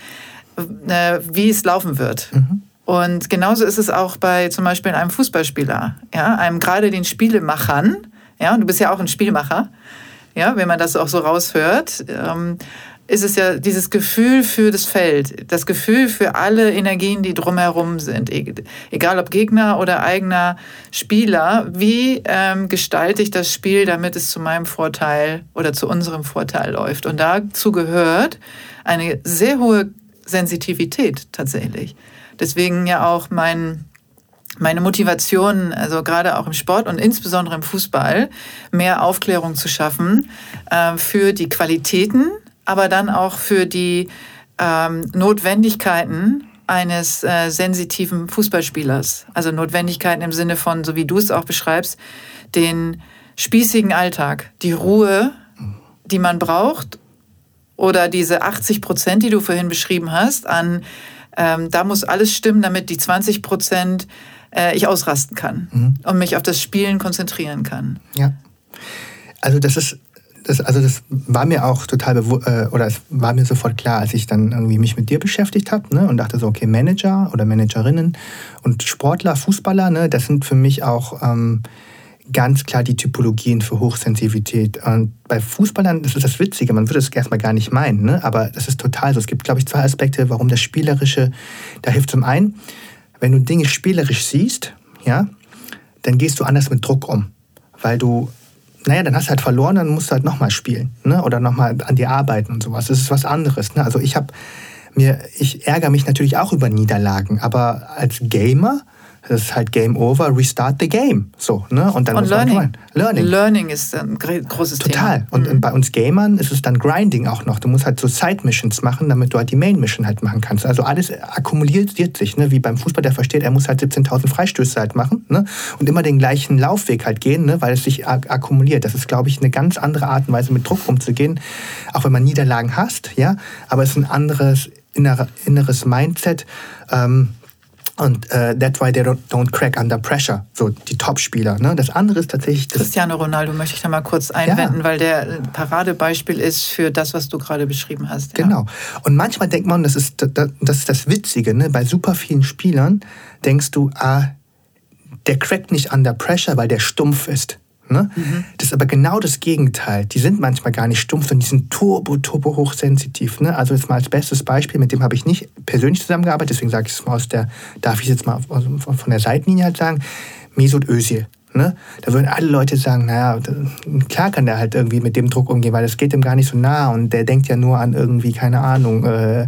äh, wie es laufen wird. Mhm. Und genauso ist es auch bei zum Beispiel einem Fußballspieler, ja, einem gerade den Spielemachern. Ja, und du bist ja auch ein Spielmacher ja, wenn man das auch so raushört, ähm, ist es ja dieses Gefühl für das Feld, das Gefühl für alle Energien, die drumherum sind, e-, egal ob Gegner oder eigener Spieler. Wie ähm, gestalte ich das Spiel, damit es zu meinem Vorteil oder zu unserem Vorteil läuft? Und dazu gehört eine sehr hohe Sensitivität tatsächlich. Deswegen ja auch mein meine Motivation, also gerade auch im Sport und insbesondere im Fußball, mehr Aufklärung zu schaffen äh, für die Qualitäten, aber dann auch für die ähm, Notwendigkeiten eines äh, sensitiven Fußballspielers. Also Notwendigkeiten im Sinne von, so wie du es auch beschreibst, den spießigen Alltag, die Ruhe, die man braucht oder diese 80 Prozent, die du vorhin beschrieben hast, an ähm, da muss alles stimmen, damit die 20 Prozent äh, ich ausrasten kann mhm. und mich auf das Spielen konzentrieren kann. Ja. Also das ist das, also das war mir auch total äh, oder es war mir sofort klar, als ich dann irgendwie mich mit dir beschäftigt habe ne, und dachte so, okay, Manager oder Managerinnen und Sportler, Fußballer, ne, das sind für mich auch ähm, ganz klar die Typologien für Hochsensitivität. Und bei Fußballern, das ist das Witzige, man würde es erstmal gar nicht meinen, ne, aber das ist total so. Es gibt, glaube ich, zwei Aspekte, warum das Spielerische da hilft. Zum einen, wenn du Dinge spielerisch siehst, ja, dann gehst du anders mit Druck um. Weil du, naja, dann hast du halt verloren, dann musst du halt nochmal spielen. Ne? Oder nochmal an dir arbeiten und sowas. Das ist was anderes. Ne? Also ich habe mir, ich ärgere mich natürlich auch über Niederlagen, aber als Gamer das ist halt Game Over, Restart the Game. So, ne? Und dann und Learning. Learning. Learning ist ein großes Total. Thema. Und mhm. bei uns Gamern ist es dann Grinding auch noch. Du musst halt so Side-Missions machen, damit du halt die Main-Mission halt machen kannst. Also alles akkumuliert sich, ne? wie beim Fußball, der versteht, er muss halt 17.000 Freistöße halt machen ne? und immer den gleichen Laufweg halt gehen, ne? weil es sich ak akkumuliert. Das ist, glaube ich, eine ganz andere Art und Weise, mit Druck umzugehen, auch wenn man Niederlagen hast, ja, aber es ist ein anderes inneres Mindset. Ähm, und uh, that's why they don't, don't, crack under pressure, so die Top-Spieler. Ne? Das andere ist tatsächlich... Cristiano Ronaldo möchte ich da mal kurz einwenden, ja. weil der Paradebeispiel ist für das, was du gerade beschrieben hast. Ja. Genau. Und manchmal denkt man, das ist das, das, ist das Witzige, ne? bei super vielen Spielern denkst du, ah, der crackt nicht under pressure, weil der stumpf ist. Ne? Mhm. Das ist aber genau das Gegenteil. Die sind manchmal gar nicht stumpf, sondern die sind turbo, turbo hochsensitiv. Ne? Also jetzt mal als bestes Beispiel, mit dem habe ich nicht persönlich zusammengearbeitet, deswegen sage ich es mal aus der, darf ich jetzt mal von der Seitenlinie halt sagen, Mesut Özil. Ne? Da würden alle Leute sagen, naja, klar kann der halt irgendwie mit dem Druck umgehen, weil das geht ihm gar nicht so nah und der denkt ja nur an irgendwie, keine Ahnung, äh,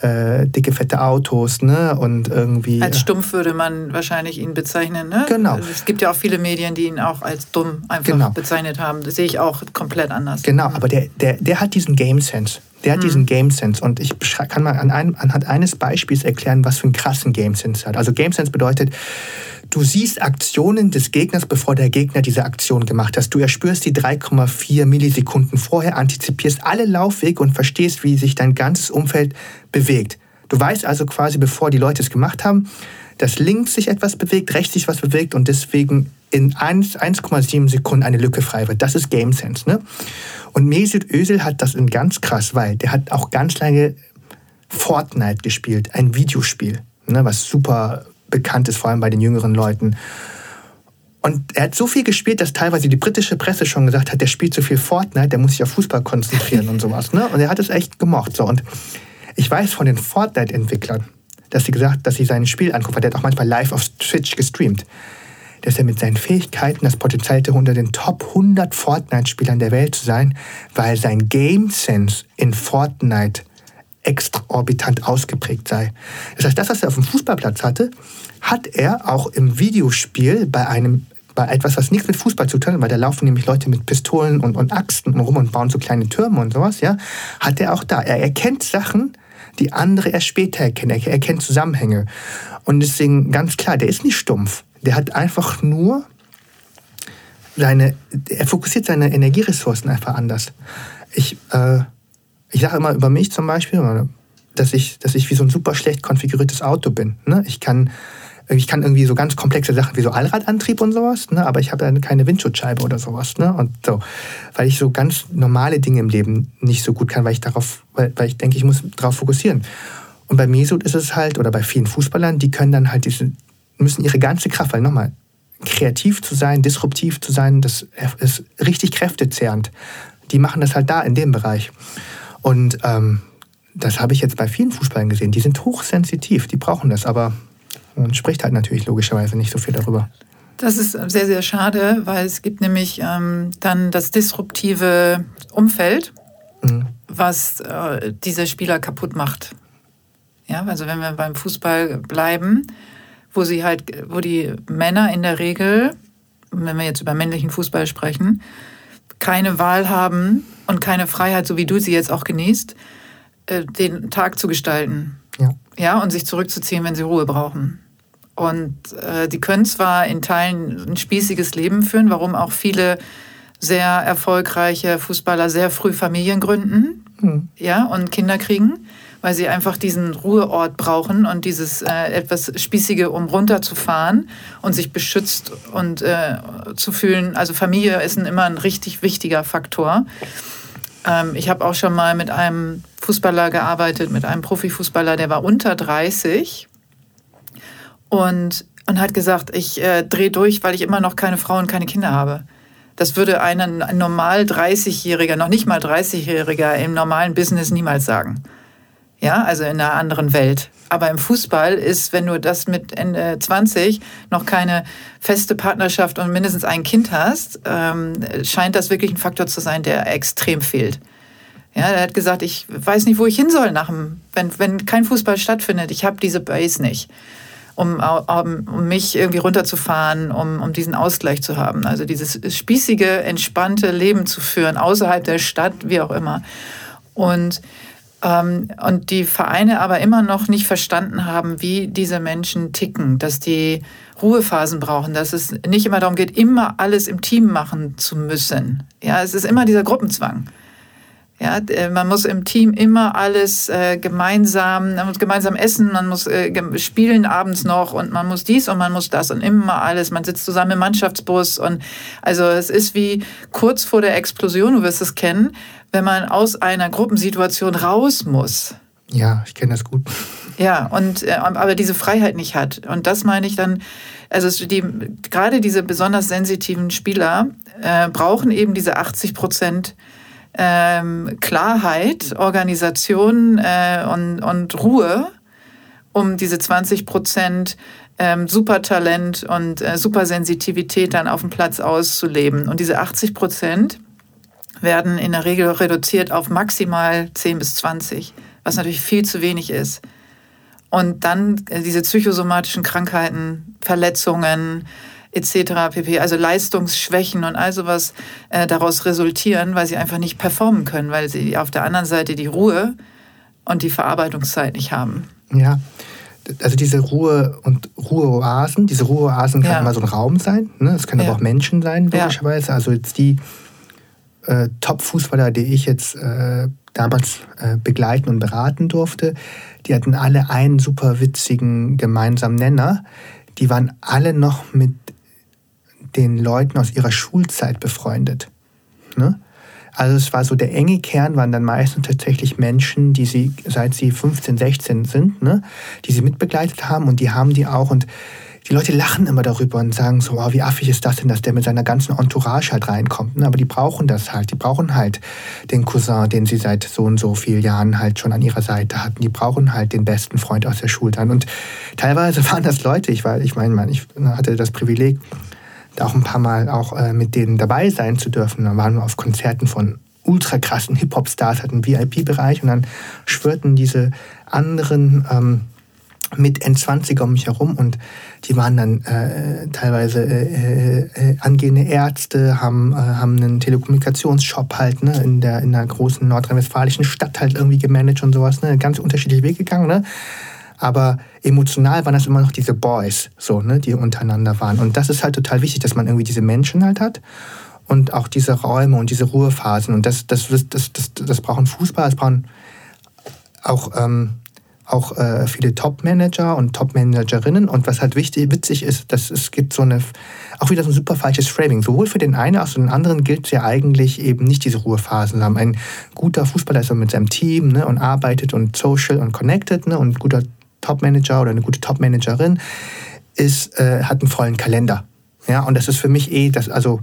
äh, dicke, fette Autos, ne? Und irgendwie. Als stumpf würde man wahrscheinlich ihn bezeichnen, ne? Genau. Also es gibt ja auch viele Medien, die ihn auch als dumm einfach genau. bezeichnet haben. Das sehe ich auch komplett anders. Genau, aber der, der, der hat diesen Game Sense. Der hat mhm. diesen Game Sense und ich kann mal an einem, anhand eines Beispiels erklären, was für einen krassen Game Sense hat. Also Game Sense bedeutet, Du siehst Aktionen des Gegners, bevor der Gegner diese Aktion gemacht hat. Du erspürst die 3,4 Millisekunden vorher, antizipierst alle Laufwege und verstehst, wie sich dein ganzes Umfeld bewegt. Du weißt also quasi, bevor die Leute es gemacht haben, dass links sich etwas bewegt, rechts sich was bewegt und deswegen in 1,7 Sekunden eine Lücke frei wird. Das ist Game Sense. Ne? Und Mesut Özil hat das in ganz krass, weil der hat auch ganz lange Fortnite gespielt, ein Videospiel, ne, was super bekannt ist, vor allem bei den jüngeren Leuten. Und er hat so viel gespielt, dass teilweise die britische Presse schon gesagt hat, der spielt zu viel Fortnite, der muss sich auf Fußball konzentrieren und sowas. Ne? Und er hat es echt gemocht. So. Und ich weiß von den Fortnite-Entwicklern, dass sie gesagt, dass sie sein Spiel angucken, der hat auch manchmal live auf Twitch gestreamt, dass er mit seinen Fähigkeiten das Potenzial hätte, unter den Top 100 Fortnite-Spielern der Welt zu sein, weil sein Game Sense in Fortnite exorbitant ausgeprägt sei. Das heißt, das, was er auf dem Fußballplatz hatte, hat er auch im Videospiel bei einem bei etwas, was nichts mit Fußball zu tun hat, weil da laufen nämlich Leute mit Pistolen und, und Axten rum und bauen so kleine Türme und sowas, ja, hat er auch da. Er erkennt Sachen, die andere erst später erkennen. Er erkennt Zusammenhänge. Und deswegen ganz klar, der ist nicht stumpf. Der hat einfach nur seine, er fokussiert seine Energieressourcen einfach anders. Ich, äh, ich sage immer über mich zum Beispiel, dass ich, dass ich wie so ein super schlecht konfiguriertes Auto bin. Ne? Ich kann ich kann irgendwie so ganz komplexe Sachen wie so Allradantrieb und sowas, ne? aber ich habe dann keine Windschutzscheibe oder sowas. Ne? Und so, weil ich so ganz normale Dinge im Leben nicht so gut kann, weil ich darauf, weil, weil ich denke, ich muss darauf fokussieren. Und bei Mesut ist es halt, oder bei vielen Fußballern, die können dann halt diese, müssen ihre ganze Kraft, weil nochmal, kreativ zu sein, disruptiv zu sein, das ist richtig kräftezehrend. Die machen das halt da in dem Bereich. Und ähm, das habe ich jetzt bei vielen Fußballern gesehen. Die sind hochsensitiv, die brauchen das, aber man spricht halt natürlich logischerweise nicht so viel darüber. Das ist sehr, sehr schade, weil es gibt nämlich ähm, dann das disruptive Umfeld, mhm. was äh, diese Spieler kaputt macht. Ja, also wenn wir beim Fußball bleiben, wo sie halt, wo die Männer in der Regel, wenn wir jetzt über männlichen Fußball sprechen, keine Wahl haben und keine Freiheit, so wie du sie jetzt auch genießt, äh, den Tag zu gestalten. Ja. ja, und sich zurückzuziehen, wenn sie Ruhe brauchen. Und äh, die können zwar in Teilen ein spießiges Leben führen, warum auch viele sehr erfolgreiche Fußballer sehr früh Familien gründen mhm. ja, und Kinder kriegen weil sie einfach diesen Ruheort brauchen und dieses äh, etwas Spießige, um runterzufahren und sich beschützt und äh, zu fühlen. Also Familie ist ein, immer ein richtig wichtiger Faktor. Ähm, ich habe auch schon mal mit einem Fußballer gearbeitet, mit einem Profifußballer, der war unter 30 und, und hat gesagt, ich äh, drehe durch, weil ich immer noch keine Frau und keine Kinder habe. Das würde ein, ein normal 30-Jähriger, noch nicht mal 30-Jähriger im normalen Business niemals sagen. Ja, also in einer anderen Welt. Aber im Fußball ist, wenn du das mit Ende 20 noch keine feste Partnerschaft und mindestens ein Kind hast, ähm, scheint das wirklich ein Faktor zu sein, der extrem fehlt. Ja, er hat gesagt, ich weiß nicht, wo ich hin soll nach dem, wenn, wenn kein Fußball stattfindet. Ich habe diese Base nicht, um, um, um mich irgendwie runterzufahren, um, um diesen Ausgleich zu haben. Also dieses spießige, entspannte Leben zu führen, außerhalb der Stadt, wie auch immer. Und ähm, und die Vereine aber immer noch nicht verstanden haben, wie diese Menschen ticken, dass die Ruhephasen brauchen, dass es nicht immer darum geht, immer alles im Team machen zu müssen. Ja, es ist immer dieser Gruppenzwang. Ja, äh, man muss im Team immer alles äh, gemeinsam, man muss gemeinsam essen, man muss äh, spielen abends noch und man muss dies und man muss das und immer alles. Man sitzt zusammen im Mannschaftsbus und also es ist wie kurz vor der Explosion, du wirst es kennen, wenn man aus einer Gruppensituation raus muss. Ja, ich kenne das gut. Ja, und äh, aber diese Freiheit nicht hat. Und das meine ich dann, also die, gerade diese besonders sensitiven Spieler äh, brauchen eben diese 80 Prozent ähm, Klarheit, Organisation äh, und, und Ruhe, um diese 20 Prozent ähm, Supertalent und äh, Supersensitivität dann auf dem Platz auszuleben. Und diese 80 Prozent werden in der Regel reduziert auf maximal 10 bis 20, was natürlich viel zu wenig ist. Und dann äh, diese psychosomatischen Krankheiten, Verletzungen, etc. pp. Also Leistungsschwächen und all sowas äh, daraus resultieren, weil sie einfach nicht performen können, weil sie auf der anderen Seite die Ruhe und die Verarbeitungszeit nicht haben. Ja, also diese Ruhe und Ruheoasen, diese Ruheoasen kann ja. mal so ein Raum sein, ne? das können ja. aber auch Menschen sein, logischerweise. Ja. Also jetzt die äh, Top-Fußballer, die ich jetzt äh, damals äh, begleiten und beraten durfte, die hatten alle einen super witzigen gemeinsamen Nenner. Die waren alle noch mit den Leuten aus ihrer Schulzeit befreundet. Ne? Also es war so, der enge Kern waren dann meistens tatsächlich Menschen, die sie, seit sie 15, 16 sind, ne, die sie mitbegleitet haben und die haben die auch und die Leute lachen immer darüber und sagen so, oh, wie affig ist das denn, dass der mit seiner ganzen Entourage halt reinkommt. Ne? Aber die brauchen das halt. Die brauchen halt den Cousin, den sie seit so und so vielen Jahren halt schon an ihrer Seite hatten. Die brauchen halt den besten Freund aus der Schultern. Und teilweise waren das Leute, ich war, ich meine, ich hatte das Privileg, auch ein paar Mal auch äh, mit denen dabei sein zu dürfen. Dann waren wir auf Konzerten von ultra krassen Hip-Hop-Stars, hatten VIP-Bereich und dann schwörten diese anderen ähm, mit N20er um mich herum und die waren dann äh, teilweise äh, äh, angehende Ärzte, haben, äh, haben einen Telekommunikationsshop halt ne, in, der, in der großen nordrhein-westfälischen Stadt halt irgendwie gemanagt und sowas, ne, ganz unterschiedliche Wege gegangen. Ne? Aber emotional waren das immer noch diese Boys, so, ne, die untereinander waren. Und das ist halt total wichtig, dass man irgendwie diese Menschen halt hat und auch diese Räume und diese Ruhephasen. Und das, das, das, das, das, brauchen Fußball, das brauchen auch, ähm, auch äh, viele Top-Manager und Top-Managerinnen. Und was halt wichtig, witzig ist, dass es gibt so eine, auch wieder so ein super falsches Framing. Sowohl für den einen als auch für den anderen gilt es ja eigentlich eben nicht diese Ruhephasen haben. Ein guter Fußballer ist so mit seinem Team ne, und arbeitet und social und connected ne, und guter Top-Manager oder eine gute Top-Managerin ist, äh, hat einen vollen Kalender. Ja, und das ist für mich eh, das, also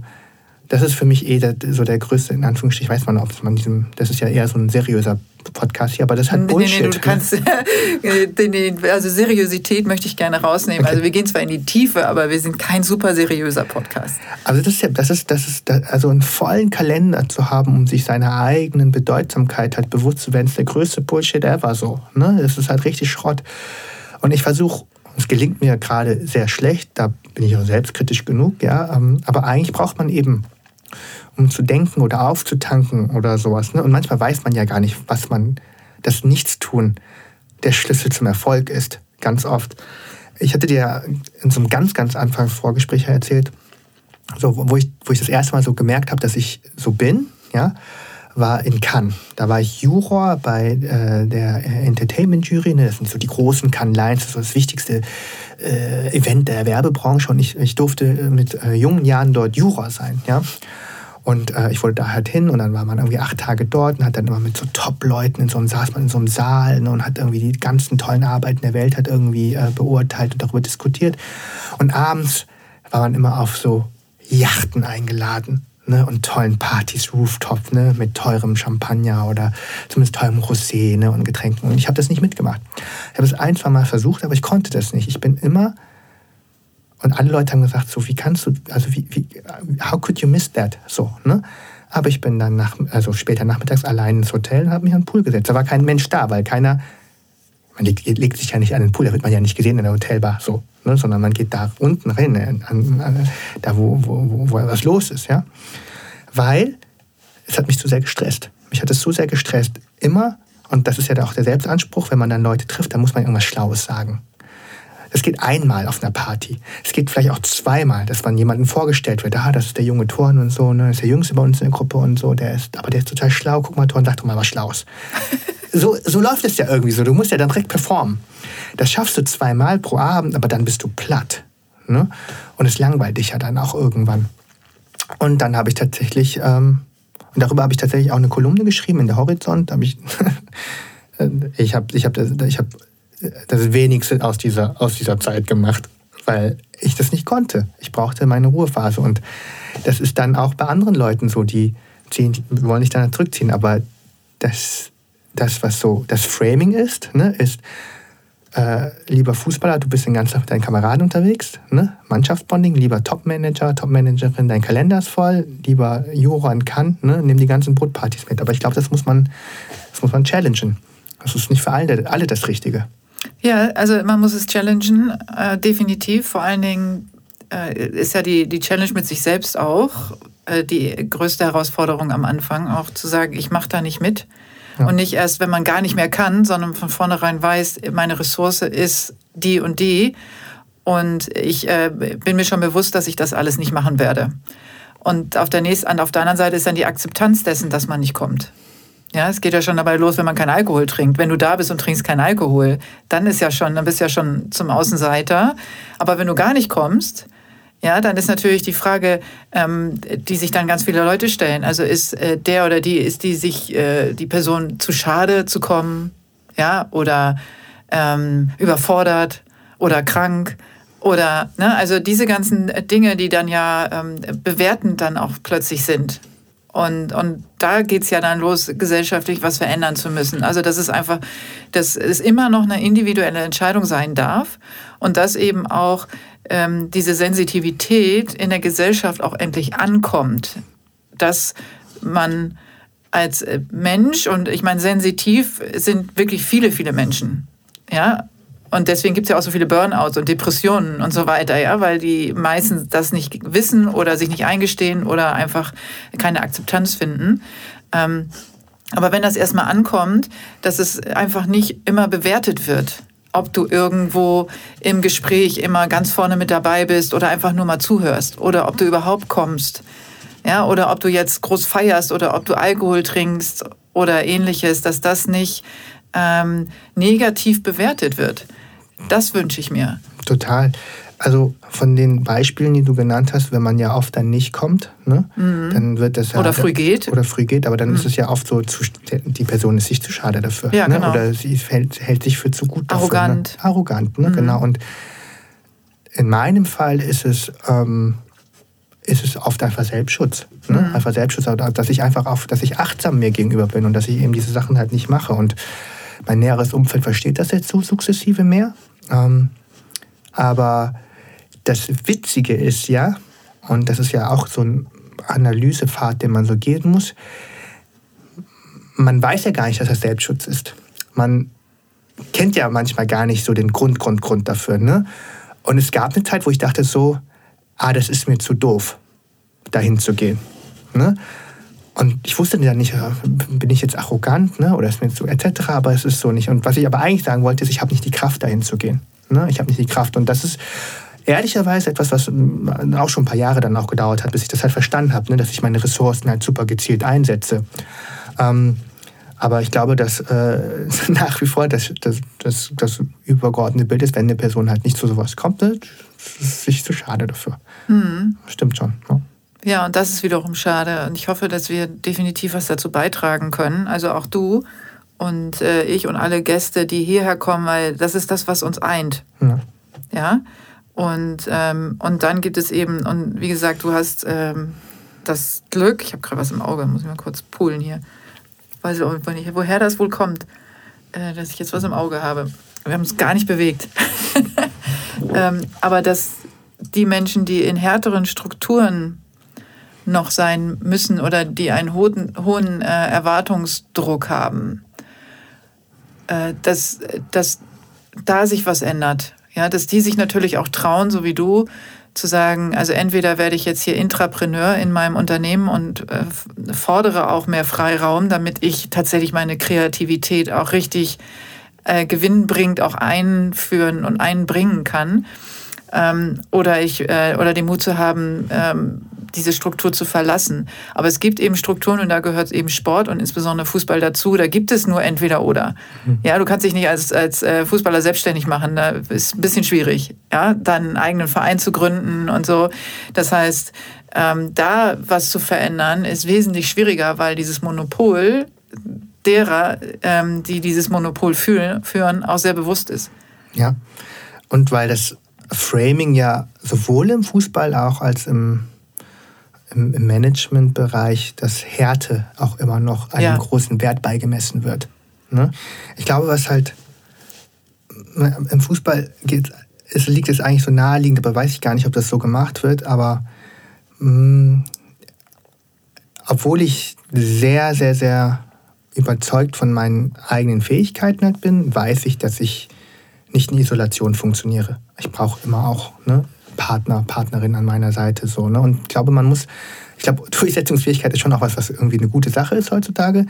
das ist für mich eh der, so der größte, in Anführungsstrichen, ich weiß man, ob man diesem, das ist ja eher so ein seriöser Podcast hier, aber das hat nee, Bullshit. Nee, nee, du kannst, also Seriosität möchte ich gerne rausnehmen. Okay. Also wir gehen zwar in die Tiefe, aber wir sind kein super seriöser Podcast. Also das ist ja, das ist, das ist, also einen vollen Kalender zu haben, um sich seiner eigenen Bedeutsamkeit halt bewusst zu werden, ist der größte Bullshit ever so. Ne? Das ist halt richtig Schrott. Und ich versuche, es gelingt mir gerade sehr schlecht, da bin ich auch selbstkritisch genug, ja, ähm, aber eigentlich braucht man eben um zu denken oder aufzutanken oder sowas. Ne? Und manchmal weiß man ja gar nicht, was man, das Nichtstun der Schlüssel zum Erfolg ist. Ganz oft. Ich hatte dir in so einem ganz, ganz Anfangs Vorgespräch erzählt, so, wo, ich, wo ich das erste Mal so gemerkt habe, dass ich so bin, ja, war in Cannes. Da war ich Juror bei äh, der Entertainment Jury. Ne? Das sind so die großen Cannes Lines, das ist so das wichtigste äh, Event der Werbebranche. Und ich, ich durfte mit äh, jungen Jahren dort Juror sein. Ja? Und äh, ich wollte da halt hin und dann war man irgendwie acht Tage dort und hat dann immer mit so Top-Leuten in so einem, saß man in so einem Saal ne, und hat irgendwie die ganzen tollen Arbeiten der Welt hat irgendwie äh, beurteilt und darüber diskutiert. Und abends war man immer auf so Yachten eingeladen. Ne, und tollen Partys, Rooftop, ne, mit teurem Champagner oder zumindest teurem Rosé ne, und Getränken. Und ich habe das nicht mitgemacht. Ich habe es ein, zwei Mal versucht, aber ich konnte das nicht. Ich bin immer und alle Leute haben gesagt, so wie kannst du, also wie, wie how could you miss that? So, ne? Aber ich bin dann nach, also später nachmittags allein ins Hotel und habe mich an den Pool gesetzt. Da war kein Mensch da, weil keiner, man legt, legt, sich ja nicht an den Pool, da wird man ja nicht gesehen in der Hotelbar, so, ne? sondern man geht da unten rein, an, an, da wo, wo, wo, wo was los ist, ja. Weil es hat mich zu sehr gestresst. Mich hat es so sehr gestresst. Immer, und das ist ja auch der Selbstanspruch, wenn man dann Leute trifft, dann muss man irgendwas Schlaues sagen. Es geht einmal auf einer Party. Es geht vielleicht auch zweimal, dass man jemandem vorgestellt wird. Ah, das ist der junge Thorn und so, ne? Das ist der Jüngste bei uns in der Gruppe und so. Der ist, aber der ist total schlau. Guck mal, Thorn, sag doch mal was Schlaues. so, so läuft es ja irgendwie so. Du musst ja dann direkt performen. Das schaffst du zweimal pro Abend, aber dann bist du platt. Ne? Und es langweilt dich ja dann auch irgendwann. Und dann habe ich tatsächlich, ähm, und darüber habe ich tatsächlich auch eine Kolumne geschrieben in der Horizont. Da ich, ich habe ich hab, ich hab das Wenigste aus dieser, aus dieser Zeit gemacht, weil ich das nicht konnte. Ich brauchte meine Ruhephase. Und das ist dann auch bei anderen Leuten so, die ziehen, wollen nicht dann zurückziehen. Aber das, das, was so das Framing ist, ne, ist, äh, lieber Fußballer, du bist den ganzen Tag mit deinen Kameraden unterwegs, ne? Mannschaftsbonding, lieber Topmanager, Topmanagerin, dein Kalender ist voll, lieber Joran kann, ne? nimm die ganzen Brotpartys mit. Aber ich glaube, das muss man, das muss man challengen. Das ist nicht für alle, alle das Richtige. Ja, also man muss es challengen, äh, definitiv. Vor allen Dingen äh, ist ja die, die Challenge mit sich selbst auch äh, die größte Herausforderung am Anfang, auch zu sagen, ich mache da nicht mit. Ja. Und nicht erst, wenn man gar nicht mehr kann, sondern von vornherein weiß, meine Ressource ist die und die. Und ich äh, bin mir schon bewusst, dass ich das alles nicht machen werde. Und auf der, nächsten, auf der anderen Seite ist dann die Akzeptanz dessen, dass man nicht kommt. Ja, es geht ja schon dabei los, wenn man keinen Alkohol trinkt. Wenn du da bist und trinkst keinen Alkohol, dann ist ja schon, dann bist du ja schon zum Außenseiter. Aber wenn du gar nicht kommst, ja, dann ist natürlich die Frage, ähm, die sich dann ganz viele Leute stellen. Also ist äh, der oder die, ist die sich äh, die Person zu schade zu kommen, ja, oder ähm, überfordert oder krank oder, ne, also diese ganzen Dinge, die dann ja ähm, bewertend dann auch plötzlich sind. Und, und da geht es ja dann los, gesellschaftlich was verändern zu müssen. Also das ist einfach, dass es immer noch eine individuelle Entscheidung sein darf und dass eben auch ähm, diese Sensitivität in der Gesellschaft auch endlich ankommt. Dass man als äh, Mensch, und ich meine, sensitiv sind wirklich viele, viele Menschen. Ja, und deswegen gibt es ja auch so viele Burnouts und Depressionen und so weiter, ja, weil die meistens das nicht wissen oder sich nicht eingestehen oder einfach keine Akzeptanz finden. Ähm, aber wenn das erstmal ankommt, dass es einfach nicht immer bewertet wird, ob du irgendwo im Gespräch immer ganz vorne mit dabei bist oder einfach nur mal zuhörst oder ob du überhaupt kommst, ja, oder ob du jetzt groß feierst oder ob du Alkohol trinkst oder ähnliches, dass das nicht ähm, negativ bewertet wird. Das wünsche ich mir. Total. Also von den Beispielen, die du genannt hast, wenn man ja oft dann nicht kommt, ne, mhm. dann wird das ja. Oder früh geht. Oder früh geht, aber dann mhm. ist es ja oft so, die Person ist sich zu schade dafür. Ja, ne? genau. Oder sie hält, hält, sich für zu gut dafür. Arrogant. Ne? Arrogant, ne? Mhm. genau. Und in meinem Fall ist es, ähm, ist es oft einfach Selbstschutz. Ne? Mhm. Einfach Selbstschutz, dass ich einfach auf, dass ich achtsam mir gegenüber bin und dass ich eben diese Sachen halt nicht mache. Und mein näheres Umfeld versteht das jetzt so sukzessive mehr. Ähm, aber das Witzige ist ja, und das ist ja auch so ein Analysepfad, den man so gehen muss, man weiß ja gar nicht, dass das Selbstschutz ist. Man kennt ja manchmal gar nicht so den Grund, Grund, Grund dafür. Ne? Und es gab eine Zeit, wo ich dachte so, ah, das ist mir zu doof, dahin zu gehen. Ne? Und ich wusste dann nicht, bin ich jetzt arrogant ne? oder ist mir zu etc., aber es ist so nicht. Und was ich aber eigentlich sagen wollte, ist, ich habe nicht die Kraft, dahin zu gehen. Ne? Ich habe nicht die Kraft. Und das ist ehrlicherweise etwas, was auch schon ein paar Jahre dann auch gedauert hat, bis ich das halt verstanden habe, ne? dass ich meine Ressourcen halt super gezielt einsetze. Ähm, aber ich glaube, dass äh, nach wie vor das, das, das, das, übergeordnete Bild ist, wenn eine Person halt nicht zu sowas kommt, ne? ist sich zu schade dafür. Mhm. Stimmt schon. Ne? Ja, und das ist wiederum schade. Und ich hoffe, dass wir definitiv was dazu beitragen können. Also auch du und äh, ich und alle Gäste, die hierher kommen, weil das ist das, was uns eint. Ja. ja? Und, ähm, und dann gibt es eben, und wie gesagt, du hast ähm, das Glück, ich habe gerade was im Auge, muss ich mal kurz poolen hier. Weiß ich auch nicht, woher das wohl kommt, äh, dass ich jetzt was im Auge habe. Wir haben es gar nicht bewegt. ähm, aber dass die Menschen, die in härteren Strukturen noch sein müssen oder die einen hohen, hohen äh, Erwartungsdruck haben, äh, dass, dass da sich was ändert. Ja, dass die sich natürlich auch trauen, so wie du, zu sagen, also entweder werde ich jetzt hier Intrapreneur in meinem Unternehmen und äh, fordere auch mehr Freiraum, damit ich tatsächlich meine Kreativität auch richtig äh, gewinnbringend auch einführen und einbringen kann. Ähm, oder ich äh, oder den Mut zu haben, ähm, diese Struktur zu verlassen. Aber es gibt eben Strukturen und da gehört eben Sport und insbesondere Fußball dazu. Da gibt es nur entweder oder. Mhm. Ja, du kannst dich nicht als, als äh, Fußballer selbstständig machen. Da ist ein bisschen schwierig, ja, dann einen eigenen Verein zu gründen und so. Das heißt, ähm, da was zu verändern, ist wesentlich schwieriger, weil dieses Monopol derer, ähm, die dieses Monopol fühlen, führen, auch sehr bewusst ist. Ja, und weil das Framing ja sowohl im Fußball auch als im im, im Managementbereich, dass Härte auch immer noch einen ja. großen Wert beigemessen wird. Ne? Ich glaube, was halt im Fußball geht, es liegt es eigentlich so naheliegend, aber weiß ich gar nicht, ob das so gemacht wird, aber mh, mm, obwohl ich sehr, sehr, sehr überzeugt von meinen eigenen Fähigkeiten halt bin, weiß ich, dass ich nicht in Isolation funktioniere. Ich brauche immer auch ne, Partner, Partnerin an meiner Seite. So, ne? Und ich glaube, man muss, ich glaube, Durchsetzungsfähigkeit ist schon auch was, was irgendwie eine gute Sache ist heutzutage.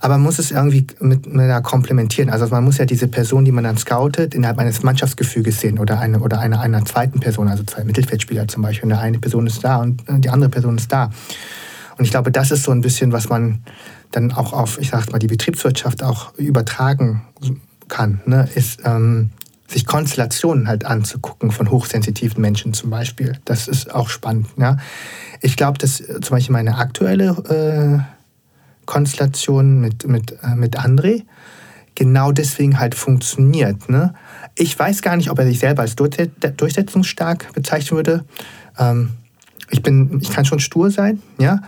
Aber man muss es irgendwie mit, einer komplementieren. Also man muss ja diese Person, die man dann scoutet, innerhalb eines Mannschaftsgefüges sehen oder eine oder eine, einer zweiten Person, also zwei Mittelfeldspieler zum Beispiel. Und eine Person ist da und die andere Person ist da. Und ich glaube, das ist so ein bisschen, was man dann auch auf, ich sag mal, die Betriebswirtschaft auch übertragen kann. Ne? Ist ähm, sich Konstellationen halt anzugucken von hochsensitiven Menschen zum Beispiel. Das ist auch spannend. Ja. Ich glaube, dass äh, zum Beispiel meine aktuelle äh, Konstellation mit, mit, äh, mit André genau deswegen halt funktioniert. Ne? Ich weiß gar nicht, ob er sich selber als durchsetzungsstark bezeichnen würde. Ähm, ich, bin, ich kann schon stur sein, ja.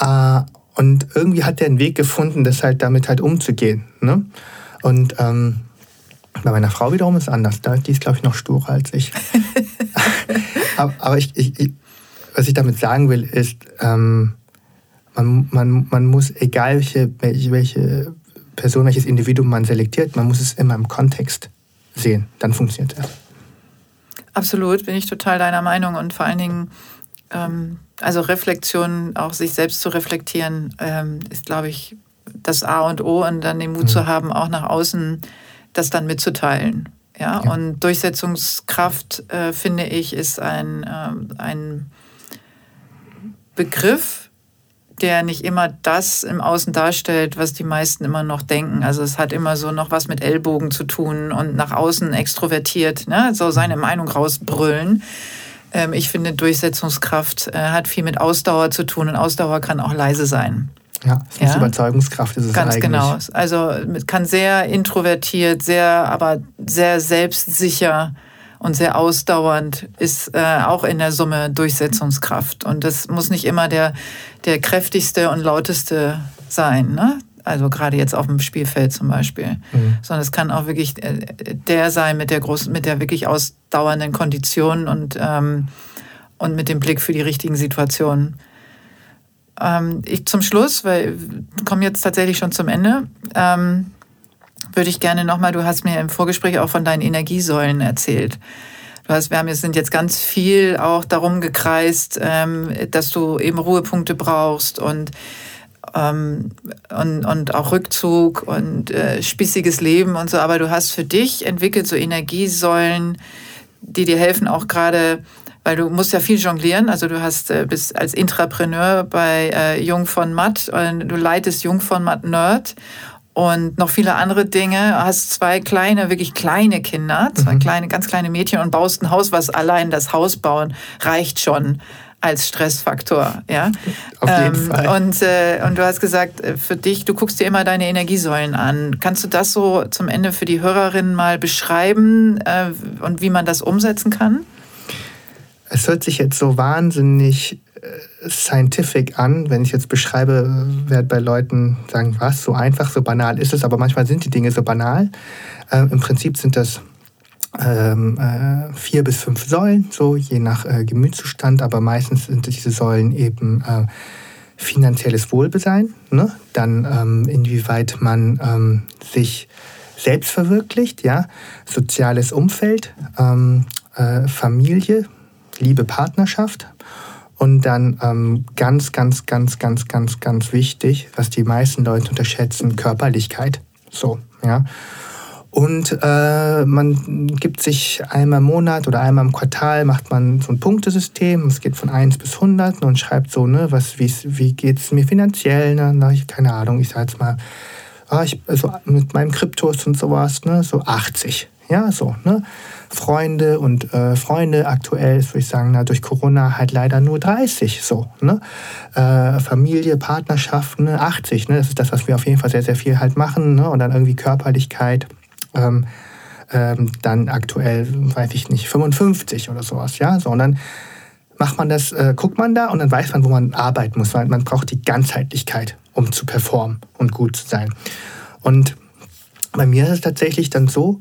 Äh, und irgendwie hat er einen Weg gefunden, das halt damit halt umzugehen. Ne? Und ähm, bei meiner Frau wiederum ist es anders. Die ist, glaube ich, noch sturer als ich. aber ich, ich, was ich damit sagen will, ist, ähm, man, man, man muss, egal welche, welche Person, welches Individuum man selektiert, man muss es immer im Kontext sehen. Dann funktioniert es. Absolut, bin ich total deiner Meinung. Und vor allen Dingen, ähm, also Reflexion, auch sich selbst zu reflektieren, ähm, ist, glaube ich, das A und O. Und dann den Mut mhm. zu haben, auch nach außen das dann mitzuteilen. Ja, ja. und Durchsetzungskraft, äh, finde ich, ist ein, äh, ein Begriff, der nicht immer das im Außen darstellt, was die meisten immer noch denken. Also es hat immer so noch was mit Ellbogen zu tun und nach außen extrovertiert, ne? so seine Meinung rausbrüllen. Ähm, ich finde, Durchsetzungskraft äh, hat viel mit Ausdauer zu tun und Ausdauer kann auch leise sein. Ja, es ja? Überzeugungskraft ist es Ganz eigentlich. genau. Also kann sehr introvertiert, sehr, aber sehr selbstsicher und sehr ausdauernd ist äh, auch in der Summe Durchsetzungskraft. Und das muss nicht immer der, der kräftigste und lauteste sein. Ne? Also gerade jetzt auf dem Spielfeld zum Beispiel. Mhm. Sondern es kann auch wirklich äh, der sein mit der großen, mit der wirklich ausdauernden Kondition und, ähm, und mit dem Blick für die richtigen Situationen. Ähm, ich zum Schluss, weil wir kommen jetzt tatsächlich schon zum Ende, ähm, würde ich gerne nochmal, du hast mir im Vorgespräch auch von deinen Energiesäulen erzählt. Du hast, wir haben, sind jetzt ganz viel auch darum gekreist, ähm, dass du eben Ruhepunkte brauchst und ähm, und, und auch Rückzug und äh, spießiges Leben und so. Aber du hast für dich entwickelt so Energiesäulen, die dir helfen, auch gerade weil du musst ja viel jonglieren. Also du hast äh, bist als Intrapreneur bei äh, Jung von Matt und du leitest Jung von Matt Nerd und noch viele andere Dinge. Hast zwei kleine, wirklich kleine Kinder, zwei mhm. kleine, ganz kleine Mädchen und baust ein Haus, was allein das Haus bauen reicht schon als Stressfaktor, ja. Auf jeden ähm, Fall. Und, äh, und du hast gesagt, äh, für dich, du guckst dir immer deine Energiesäulen an. Kannst du das so zum Ende für die Hörerinnen mal beschreiben äh, und wie man das umsetzen kann? Es hört sich jetzt so wahnsinnig äh, scientific an, wenn ich jetzt beschreibe, werde bei Leuten sagen, was, so einfach, so banal ist es, aber manchmal sind die Dinge so banal. Äh, Im Prinzip sind das ähm, äh, vier bis fünf Säulen, so je nach äh, Gemütszustand, aber meistens sind diese Säulen eben äh, finanzielles Wohlbesein, ne? dann ähm, inwieweit man ähm, sich selbst verwirklicht, ja, soziales Umfeld, ähm, äh, Familie, Liebe, Partnerschaft und dann ähm, ganz, ganz, ganz, ganz, ganz, ganz wichtig, was die meisten Leute unterschätzen, Körperlichkeit. So, ja. Und äh, man gibt sich einmal im Monat oder einmal im Quartal, macht man so ein Punktesystem. Es geht von 1 bis 100 und schreibt so, ne, was, wie geht es mir finanziell? Ne? Ich, keine Ahnung, ich sage jetzt mal, ah, ich, also mit meinem Kryptos und sowas, ne, so 80. Ja, so, ne? Freunde und äh, Freunde aktuell, würde ich sagen, na, durch Corona halt leider nur 30, so, ne? Äh, Familie, Partnerschaft, ne, 80, ne? Das ist das, was wir auf jeden Fall sehr, sehr viel halt machen, ne? Und dann irgendwie Körperlichkeit, ähm, ähm, dann aktuell, weiß ich nicht, 55 oder sowas, ja, so, und dann macht man das, äh, guckt man da und dann weiß man, wo man arbeiten muss, weil man braucht die Ganzheitlichkeit, um zu performen und gut zu sein. Und bei mir ist es tatsächlich dann so,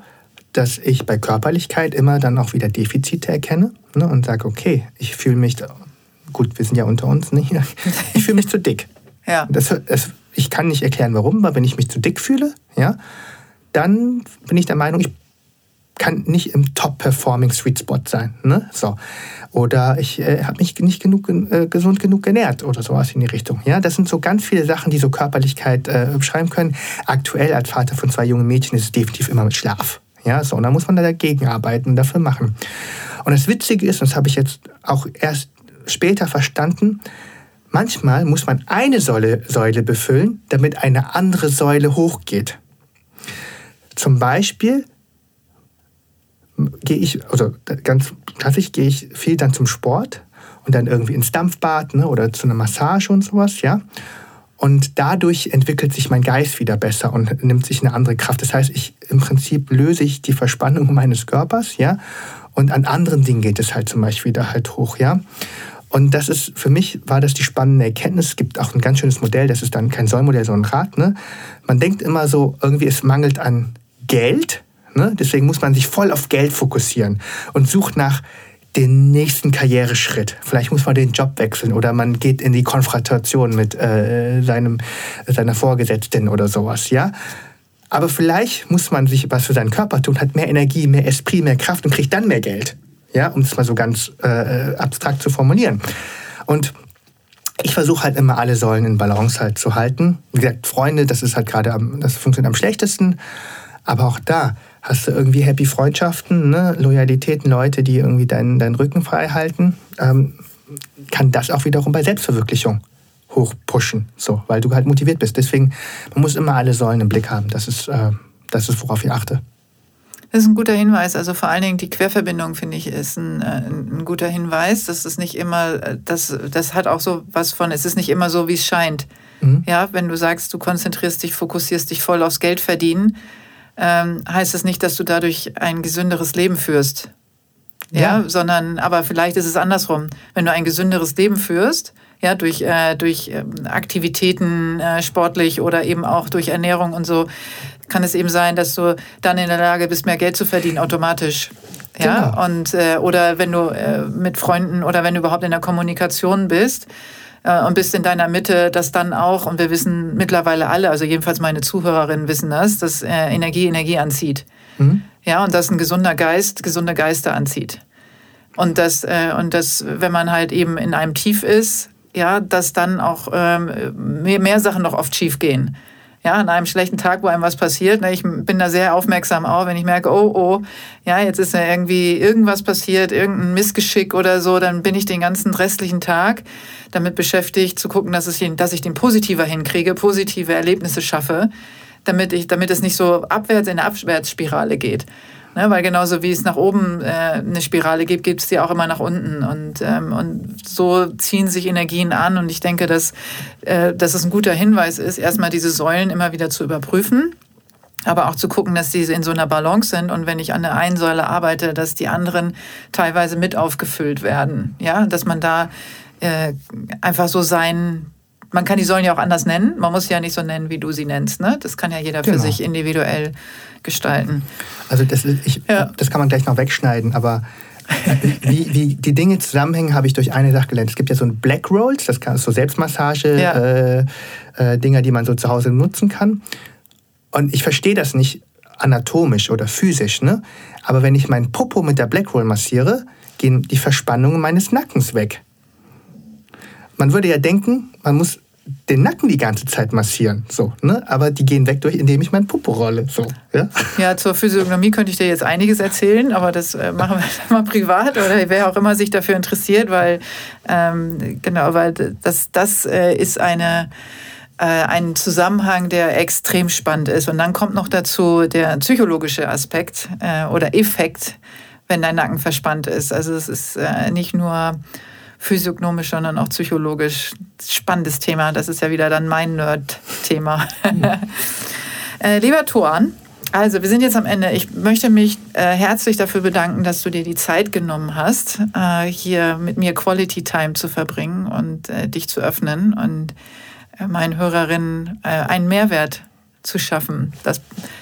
dass ich bei Körperlichkeit immer dann auch wieder Defizite erkenne ne, und sage, okay, ich fühle mich, gut, wir sind ja unter uns, nicht? ich fühle mich zu dick. Ja. Das, das, ich kann nicht erklären, warum, aber wenn ich mich zu dick fühle, ja, dann bin ich der Meinung, ich kann nicht im Top-Performing Sweet Spot sein. Ne? So. Oder ich äh, habe mich nicht genug, äh, gesund genug genährt oder sowas in die Richtung. Ja? Das sind so ganz viele Sachen, die so Körperlichkeit äh, beschreiben können. Aktuell als Vater von zwei jungen Mädchen ist es definitiv immer mit Schlaf. Ja, so, und da muss man dagegen arbeiten und dafür machen. Und das Witzige ist, und das habe ich jetzt auch erst später verstanden, manchmal muss man eine Säule, Säule befüllen, damit eine andere Säule hochgeht. Zum Beispiel gehe ich, also ganz klassisch gehe ich viel dann zum Sport und dann irgendwie ins Dampfbad ne, oder zu einer Massage und sowas, ja. Und dadurch entwickelt sich mein Geist wieder besser und nimmt sich eine andere Kraft. Das heißt, ich im Prinzip löse ich die Verspannung meines Körpers, ja. Und an anderen Dingen geht es halt zum Beispiel wieder halt hoch, ja. Und das ist, für mich war das die spannende Erkenntnis. Es gibt auch ein ganz schönes Modell, das ist dann kein Sollmodell, sondern ein Rad. Ne? Man denkt immer so, irgendwie es mangelt an Geld. Ne? Deswegen muss man sich voll auf Geld fokussieren und sucht nach den nächsten Karriereschritt. Vielleicht muss man den Job wechseln oder man geht in die Konfrontation mit äh, seinem, seiner Vorgesetzten oder sowas, ja. Aber vielleicht muss man sich was für seinen Körper tun, hat mehr Energie, mehr Esprit, mehr Kraft und kriegt dann mehr Geld, ja, um es mal so ganz äh, abstrakt zu formulieren. Und ich versuche halt immer alle Säulen in Balance halt zu halten. Wie gesagt, Freunde, das ist halt gerade, das funktioniert am schlechtesten. Aber auch da, hast du irgendwie happy Freundschaften, ne? Loyalitäten, Leute, die irgendwie deinen, deinen Rücken frei halten, ähm, kann das auch wiederum bei Selbstverwirklichung hochpushen, so, weil du halt motiviert bist. Deswegen, man muss immer alle Säulen im Blick haben. Das ist, äh, das ist worauf ich achte. Das ist ein guter Hinweis. Also vor allen Dingen die Querverbindung, finde ich, ist ein, äh, ein guter Hinweis. Das ist nicht immer, äh, das, das hat auch so was von, es ist nicht immer so, wie es scheint. Mhm. Ja, wenn du sagst, du konzentrierst dich, fokussierst dich voll aufs Geld verdienen, ähm, heißt es nicht, dass du dadurch ein gesünderes Leben führst. Ja, ja, sondern, aber vielleicht ist es andersrum. Wenn du ein gesünderes Leben führst, ja, durch, äh, durch äh, Aktivitäten, äh, sportlich oder eben auch durch Ernährung und so, kann es eben sein, dass du dann in der Lage bist, mehr Geld zu verdienen, automatisch. Ja, genau. und äh, oder wenn du äh, mit Freunden oder wenn du überhaupt in der Kommunikation bist, äh, und bist in deiner Mitte, dass dann auch, und wir wissen mittlerweile alle, also jedenfalls meine Zuhörerinnen wissen das, dass äh, Energie Energie anzieht. Mhm. Ja, und dass ein gesunder Geist gesunde Geister anzieht. Und das, äh, und das, wenn man halt eben in einem Tief ist, ja, dass dann auch ähm, mehr, mehr Sachen noch oft schief gehen ja, an einem schlechten Tag, wo einem was passiert. Ne, ich bin da sehr aufmerksam auch, wenn ich merke, oh, oh, ja, jetzt ist ja irgendwie irgendwas passiert, irgendein Missgeschick oder so, dann bin ich den ganzen restlichen Tag damit beschäftigt, zu gucken, dass, es, dass ich den positiver hinkriege, positive Erlebnisse schaffe, damit, ich, damit es nicht so abwärts in eine Abwärtsspirale geht. Ne, weil genauso wie es nach oben äh, eine Spirale gibt, gibt es die auch immer nach unten. Und, ähm, und so ziehen sich Energien an. Und ich denke, dass, äh, dass es ein guter Hinweis ist, erstmal diese Säulen immer wieder zu überprüfen. aber auch zu gucken, dass die in so einer Balance sind und wenn ich an der einen Säule arbeite, dass die anderen teilweise mit aufgefüllt werden. Ja, dass man da äh, einfach so sein, man kann die Säulen ja auch anders nennen. Man muss sie ja nicht so nennen, wie du sie nennst. Ne? Das kann ja jeder genau. für sich individuell gestalten. Also das, ich, ja. das kann man gleich noch wegschneiden, aber wie, wie die Dinge zusammenhängen, habe ich durch eine Sache gelernt. Es gibt ja so ein Black Rolls, das ist so Selbstmassage, ja. äh, äh, die man so zu Hause nutzen kann. Und ich verstehe das nicht anatomisch oder physisch, ne? aber wenn ich meinen Popo mit der Black Roll massiere, gehen die Verspannungen meines Nackens weg. Man würde ja denken, man muss den Nacken die ganze Zeit massieren, so, ne? Aber die gehen weg durch, indem ich meinen Popo rolle, so, ja? Ja, zur Physiognomie könnte ich dir jetzt einiges erzählen, aber das äh, machen wir mal privat oder wer auch immer sich dafür interessiert, weil ähm, genau, weil das das äh, ist eine äh, ein Zusammenhang, der extrem spannend ist. Und dann kommt noch dazu der psychologische Aspekt äh, oder Effekt, wenn dein Nacken verspannt ist. Also es ist äh, nicht nur physiognomisch, sondern auch psychologisch. Spannendes Thema. Das ist ja wieder dann mein Nerd-Thema. äh, lieber Tuan, also wir sind jetzt am Ende. Ich möchte mich äh, herzlich dafür bedanken, dass du dir die Zeit genommen hast, äh, hier mit mir Quality Time zu verbringen und äh, dich zu öffnen und äh, meinen Hörerinnen äh, einen Mehrwert zu schaffen. Das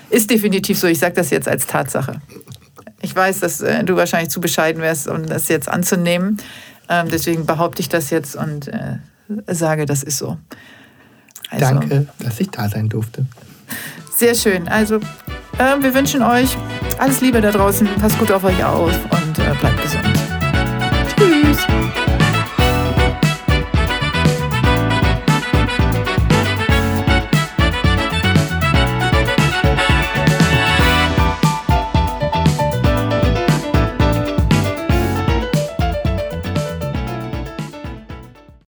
ist definitiv so. Ich sage das jetzt als Tatsache. Ich weiß, dass du wahrscheinlich zu bescheiden wärst, um das jetzt anzunehmen. Ähm, deswegen behaupte ich das jetzt und äh, sage, das ist so. Also, Danke, dass ich da sein durfte. Sehr schön. Also, äh, wir wünschen euch alles Liebe da draußen. Passt gut auf euch auf und äh, bleibt gesund. Tschüss.